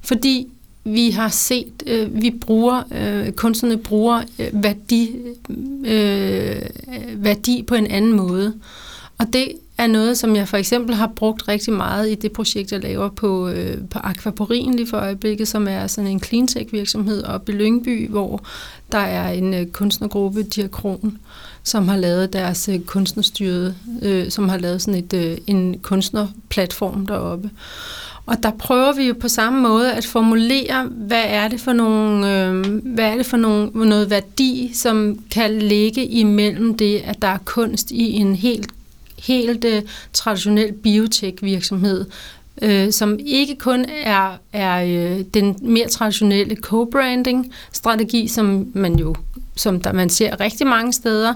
Fordi vi har set, øh, vi bruger, øh, kunstnerne bruger øh, værdi, øh, værdi på en anden måde. Og det er noget, som jeg for eksempel har brugt rigtig meget i det projekt, jeg laver på, øh, på Aquaporin lige for øjeblikket, som er sådan en cleantech virksomhed oppe i Lyngby, hvor der er en øh, kunstnergruppe, Diakron, som har lavet deres øh, kunstnerstyrede, øh, som har lavet sådan et, øh, en kunstnerplatform deroppe. Og der prøver vi jo på samme måde at formulere, hvad er det for nogle, øh, hvad er det for nogle, noget værdi, som kan ligge imellem det, at der er kunst i en helt, helt øh, traditionel biotech-virksomhed, øh, som ikke kun er, er øh, den mere traditionelle co-branding-strategi, som man jo som der man ser rigtig mange steder,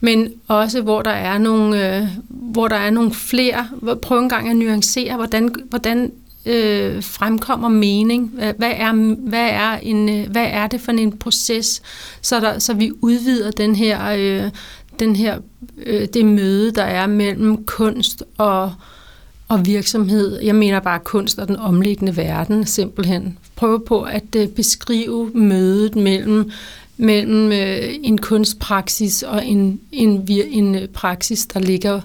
men også hvor der er nogle, øh, hvor der er nogle flere. Prøv en gang at nuancere, hvordan, hvordan øh, fremkommer mening. Hvad er, hvad, er en, øh, hvad er det for en proces, så, der, så vi udvider den her, øh, den her øh, det møde, der er mellem kunst og, og virksomhed. Jeg mener bare kunst og den omliggende verden, simpelthen. Prøve på at øh, beskrive mødet mellem mellem øh, en kunstpraksis og en, en, en øh, praksis, der ligger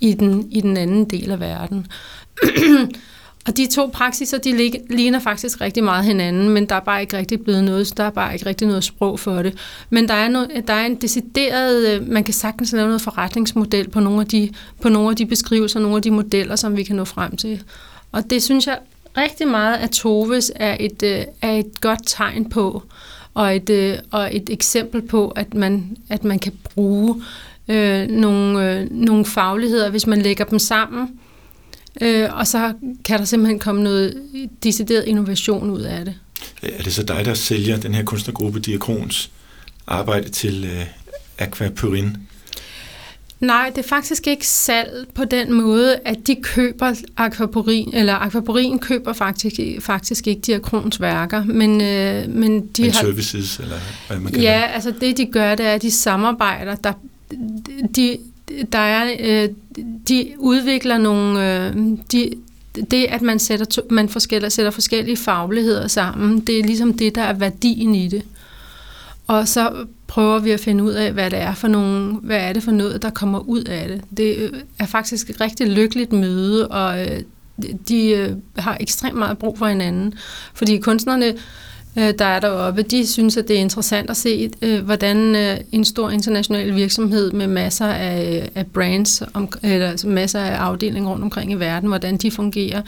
i den, i den anden del af verden. og de to praksiser, de lig, ligner faktisk rigtig meget hinanden, men der er bare ikke rigtig blevet noget, der er bare ikke rigtig noget sprog for det. Men der er, no, der er en decideret, øh, man kan sagtens lave noget forretningsmodel på nogle, af de, på nogle af de beskrivelser, nogle af de modeller, som vi kan nå frem til. Og det synes jeg rigtig meget, at Toves er et, øh, er et godt tegn på og et, øh, og et eksempel på, at man, at man kan bruge øh, nogle, øh, nogle fagligheder, hvis man lægger dem sammen, øh, og så kan der simpelthen komme noget decideret innovation ud af det. Øh, er det så dig, der sælger den her kunstnergruppe Diakrons arbejde til øh, Aquapurin? Nej, det er faktisk ikke salg på den måde, at de køber aquaporin, eller aquaporin køber faktisk, faktisk ikke Diakrons værker, men, øh, men de men har... services, eller hvad man kan Ja, have. altså det de gør, det er, at de samarbejder. Der, de, der er, øh, de udvikler nogle... Øh, de, det, at man sætter, man forskellige, sætter forskellige fagligheder sammen, det er ligesom det, der er værdien i det. Og så prøver vi at finde ud af, hvad det er for nogle, hvad er det for noget, der kommer ud af det. Det øh, er faktisk et rigtig lykkeligt møde, og øh, de øh, har ekstremt meget brug for hinanden. Fordi kunstnerne, der er deroppe, de synes, at det er interessant at se, hvordan en stor international virksomhed med masser af, af brands, eller altså masser af afdelinger rundt omkring i verden, hvordan de fungerer.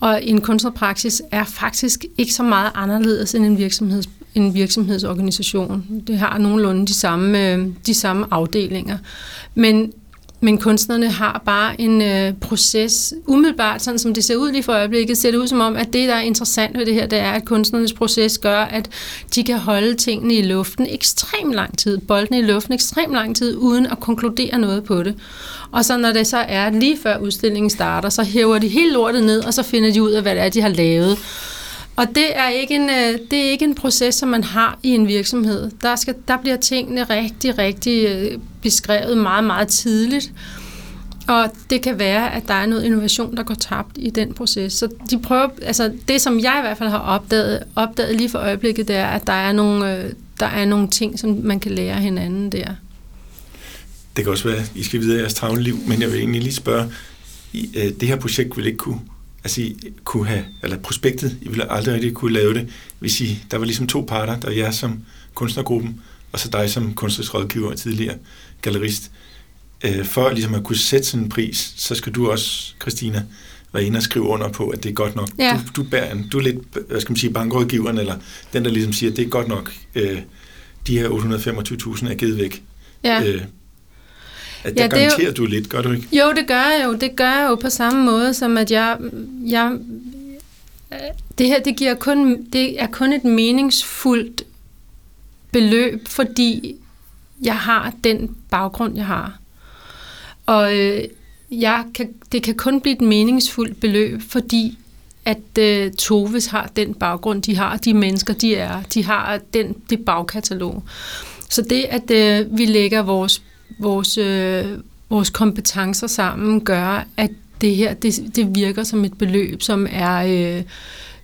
Og en kunstnerpraksis er faktisk ikke så meget anderledes end en virksomheds en virksomhedsorganisation. Det har nogenlunde de samme, øh, de samme afdelinger. Men, men kunstnerne har bare en øh, proces, umiddelbart, sådan som det ser ud lige for øjeblikket, ser det ud som om, at det, der er interessant ved det her, det er, at kunstnernes proces gør, at de kan holde tingene i luften ekstremt lang tid, boldene i luften ekstremt lang tid, uden at konkludere noget på det. Og så når det så er lige før udstillingen starter, så hæver de hele lortet ned, og så finder de ud af, hvad det er, de har lavet. Og det er, ikke en, øh, det er ikke en proces, som man har i en virksomhed. Der, skal, der bliver tingene rigtig, rigtig øh, beskrevet meget, meget tidligt. Og det kan være, at der er noget innovation, der går tabt i den proces. Så de prøver, altså det, som jeg i hvert fald har opdaget, opdaget lige for øjeblikket, det er, at der er nogle, øh, der er nogle ting, som man kan lære hinanden der. Det kan også være, at I skal videre i jeres travle liv, men jeg vil egentlig lige spørge, det her projekt vil ikke kunne altså I kunne have, eller prospektet, I ville aldrig rigtig kunne lave det, hvis I, der var ligesom to parter, der er jer som kunstnergruppen, og så dig som kunstnerisk rådgiver og tidligere gallerist. Øh, for ligesom at kunne sætte sådan en pris, så skal du også, Christina, være inde og skrive under på, at det er godt nok. Ja. Du, du, bærer du er lidt, hvad skal man sige, bankrådgiveren, eller den, der ligesom siger, at det er godt nok, øh, de her 825.000 er givet væk. Ja. Øh, at Ja, der det er jo- garanterer du lidt, gør du ikke? Jo, det gør jeg jo. Det gør jeg jo på samme måde, som at jeg... jeg det her, det, giver kun, det er kun et meningsfuldt beløb, fordi jeg har den baggrund, jeg har. Og øh, jeg kan, det kan kun blive et meningsfuldt beløb, fordi at øh, Toves har den baggrund, de har, de mennesker, de er, de har den, det bagkatalog. Så det, at øh, vi lægger vores, vores, øh, vores kompetencer sammen, gør, at det her, det, det virker som et beløb, som er... Øh,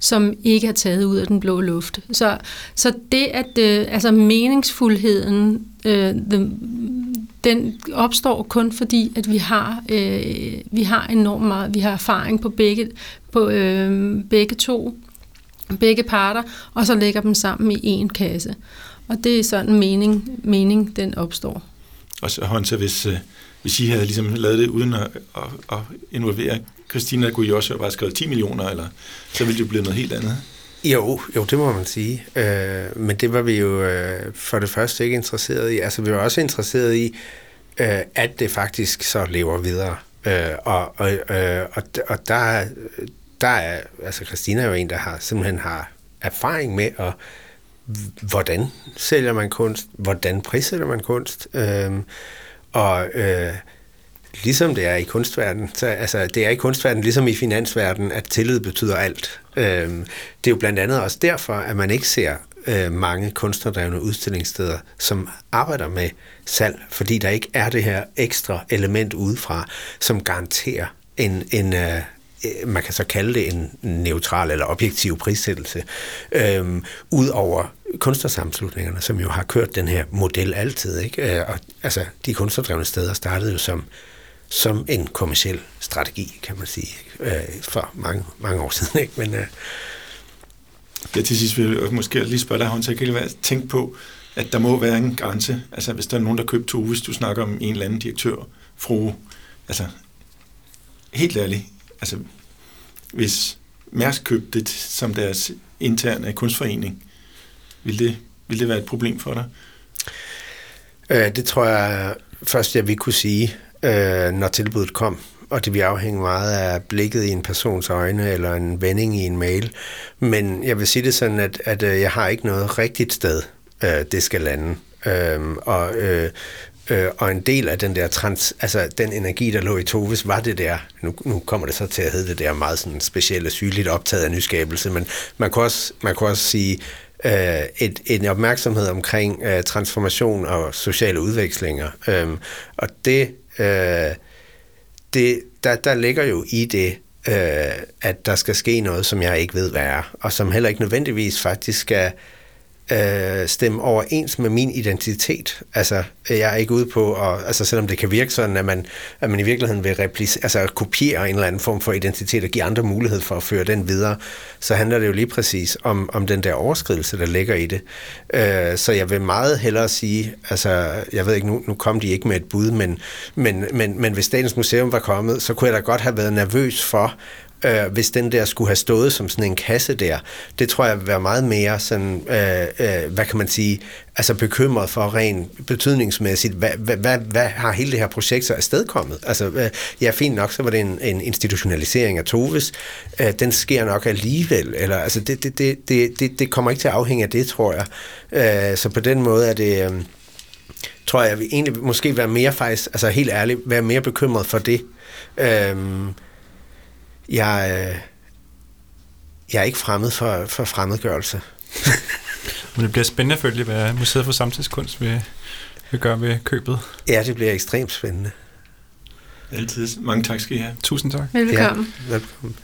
som ikke er taget ud af den blå luft. Så, så det, at øh, altså meningsfuldheden, øh, the, den opstår kun fordi, at vi har, øh, vi har enormt meget, vi har erfaring på begge, på, øh, begge to, begge parter, og så lægger dem sammen i en kasse. Og det er sådan mening, mening den opstår. Og så Honsa, hvis, øh, hvis I havde ligesom lavet det uden at, at, at involvere Christina, kunne I også have bare skrevet 10 millioner, eller så ville det jo blive noget helt andet. Jo, jo, det må man sige. Øh, men det var vi jo øh, for det første ikke interesseret i. Altså, vi var også interesseret i, øh, at det faktisk så lever videre. Øh, og, og, øh, og, og der, der er, altså Christina er jo en, der har simpelthen har erfaring med at hvordan sælger man kunst, hvordan prissætter man kunst, øh, og øh, ligesom det er i kunstverdenen, så, altså det er i kunstverdenen ligesom i finansverdenen, at tillid betyder alt. Øh, det er jo blandt andet også derfor, at man ikke ser øh, mange kunstnerdrevne udstillingssteder, som arbejder med salg, fordi der ikke er det her ekstra element udefra, som garanterer en, en, øh, Øh, man kan så kalde det en neutral eller objektiv prissættelse, øhm, ud over kunstnersammenslutningerne, som jo har kørt den her model altid. Ikke? Øh, Og, altså, de kunstnerdrevne steder startede jo som, som en kommersiel strategi, kan man sige, ikke? Øh, for mange, mange år siden. Ikke? Men, øh, Ja, til sidst vil jeg måske lige spørge dig, Honsa, kan lige være tænke på, at der må være en grænse. Altså, hvis der er nogen, der køber to, hvis du snakker om en eller anden direktør, fru, altså, helt ærligt, altså, hvis Mærsk købte det som deres interne kunstforening, ville det, vil det være et problem for dig? Øh, det tror jeg først, jeg vil kunne sige, øh, når tilbuddet kom. Og det vil afhænge meget af blikket i en persons øjne, eller en vending i en mail. Men jeg vil sige det sådan, at, at øh, jeg har ikke noget rigtigt sted, øh, det skal lande. Øh, og, øh, øh, og en del af den der trans, altså den energi, der lå i Toves, var det der, nu, nu kommer det så til at hedde det der meget sådan specielle, sygeligt optaget af nyskabelse, men man kunne også, man kunne også sige, øh, et, en opmærksomhed omkring øh, transformation og sociale udvekslinger. Øh, og det, øh, det der, der ligger jo i det, øh, at der skal ske noget, som jeg ikke ved, hvad er, og som heller ikke nødvendigvis faktisk skal øh, øh, stemme overens med min identitet. Altså, jeg er ikke ude på, at, altså selvom det kan virke sådan, at man, at man i virkeligheden vil replice, altså kopiere en eller anden form for identitet og give andre mulighed for at føre den videre, så handler det jo lige præcis om, om den der overskridelse, der ligger i det. Øh, så jeg vil meget hellere sige, altså, jeg ved ikke, nu, nu kom de ikke med et bud, men, men, men, men hvis Statens Museum var kommet, så kunne jeg da godt have været nervøs for, øh, hvis den der skulle have stået som sådan en kasse der. Det tror jeg vil være meget mere sådan, øh, øh, hvad kan man sige, altså bekymret for rent betydningsmæssigt, hvad, hvad, hvad, hvad har hele det her projekt så afstedkommet? Altså, øh, ja, fint nok, så var det en, en institutionalisering af Toves. Øh, den sker nok alligevel, eller altså, det, det, det, det, det, det kommer ikke til at afhænge af det, tror jeg. Øh, så på den måde er det... Øh, tror jeg, jeg vil egentlig måske være mere faktisk, altså helt ærligt, være mere bekymret for det. Øhm, jeg, øh, jeg er ikke fremmed for, for fremmedgørelse. Men det bliver spændende at følge, hvad Museet for Samtidskunst vil, vil gøre ved købet. Ja, det bliver ekstremt spændende. Altid. Mange tak skal I have. Tusind tak. Velbekomme. Ja, velkommen.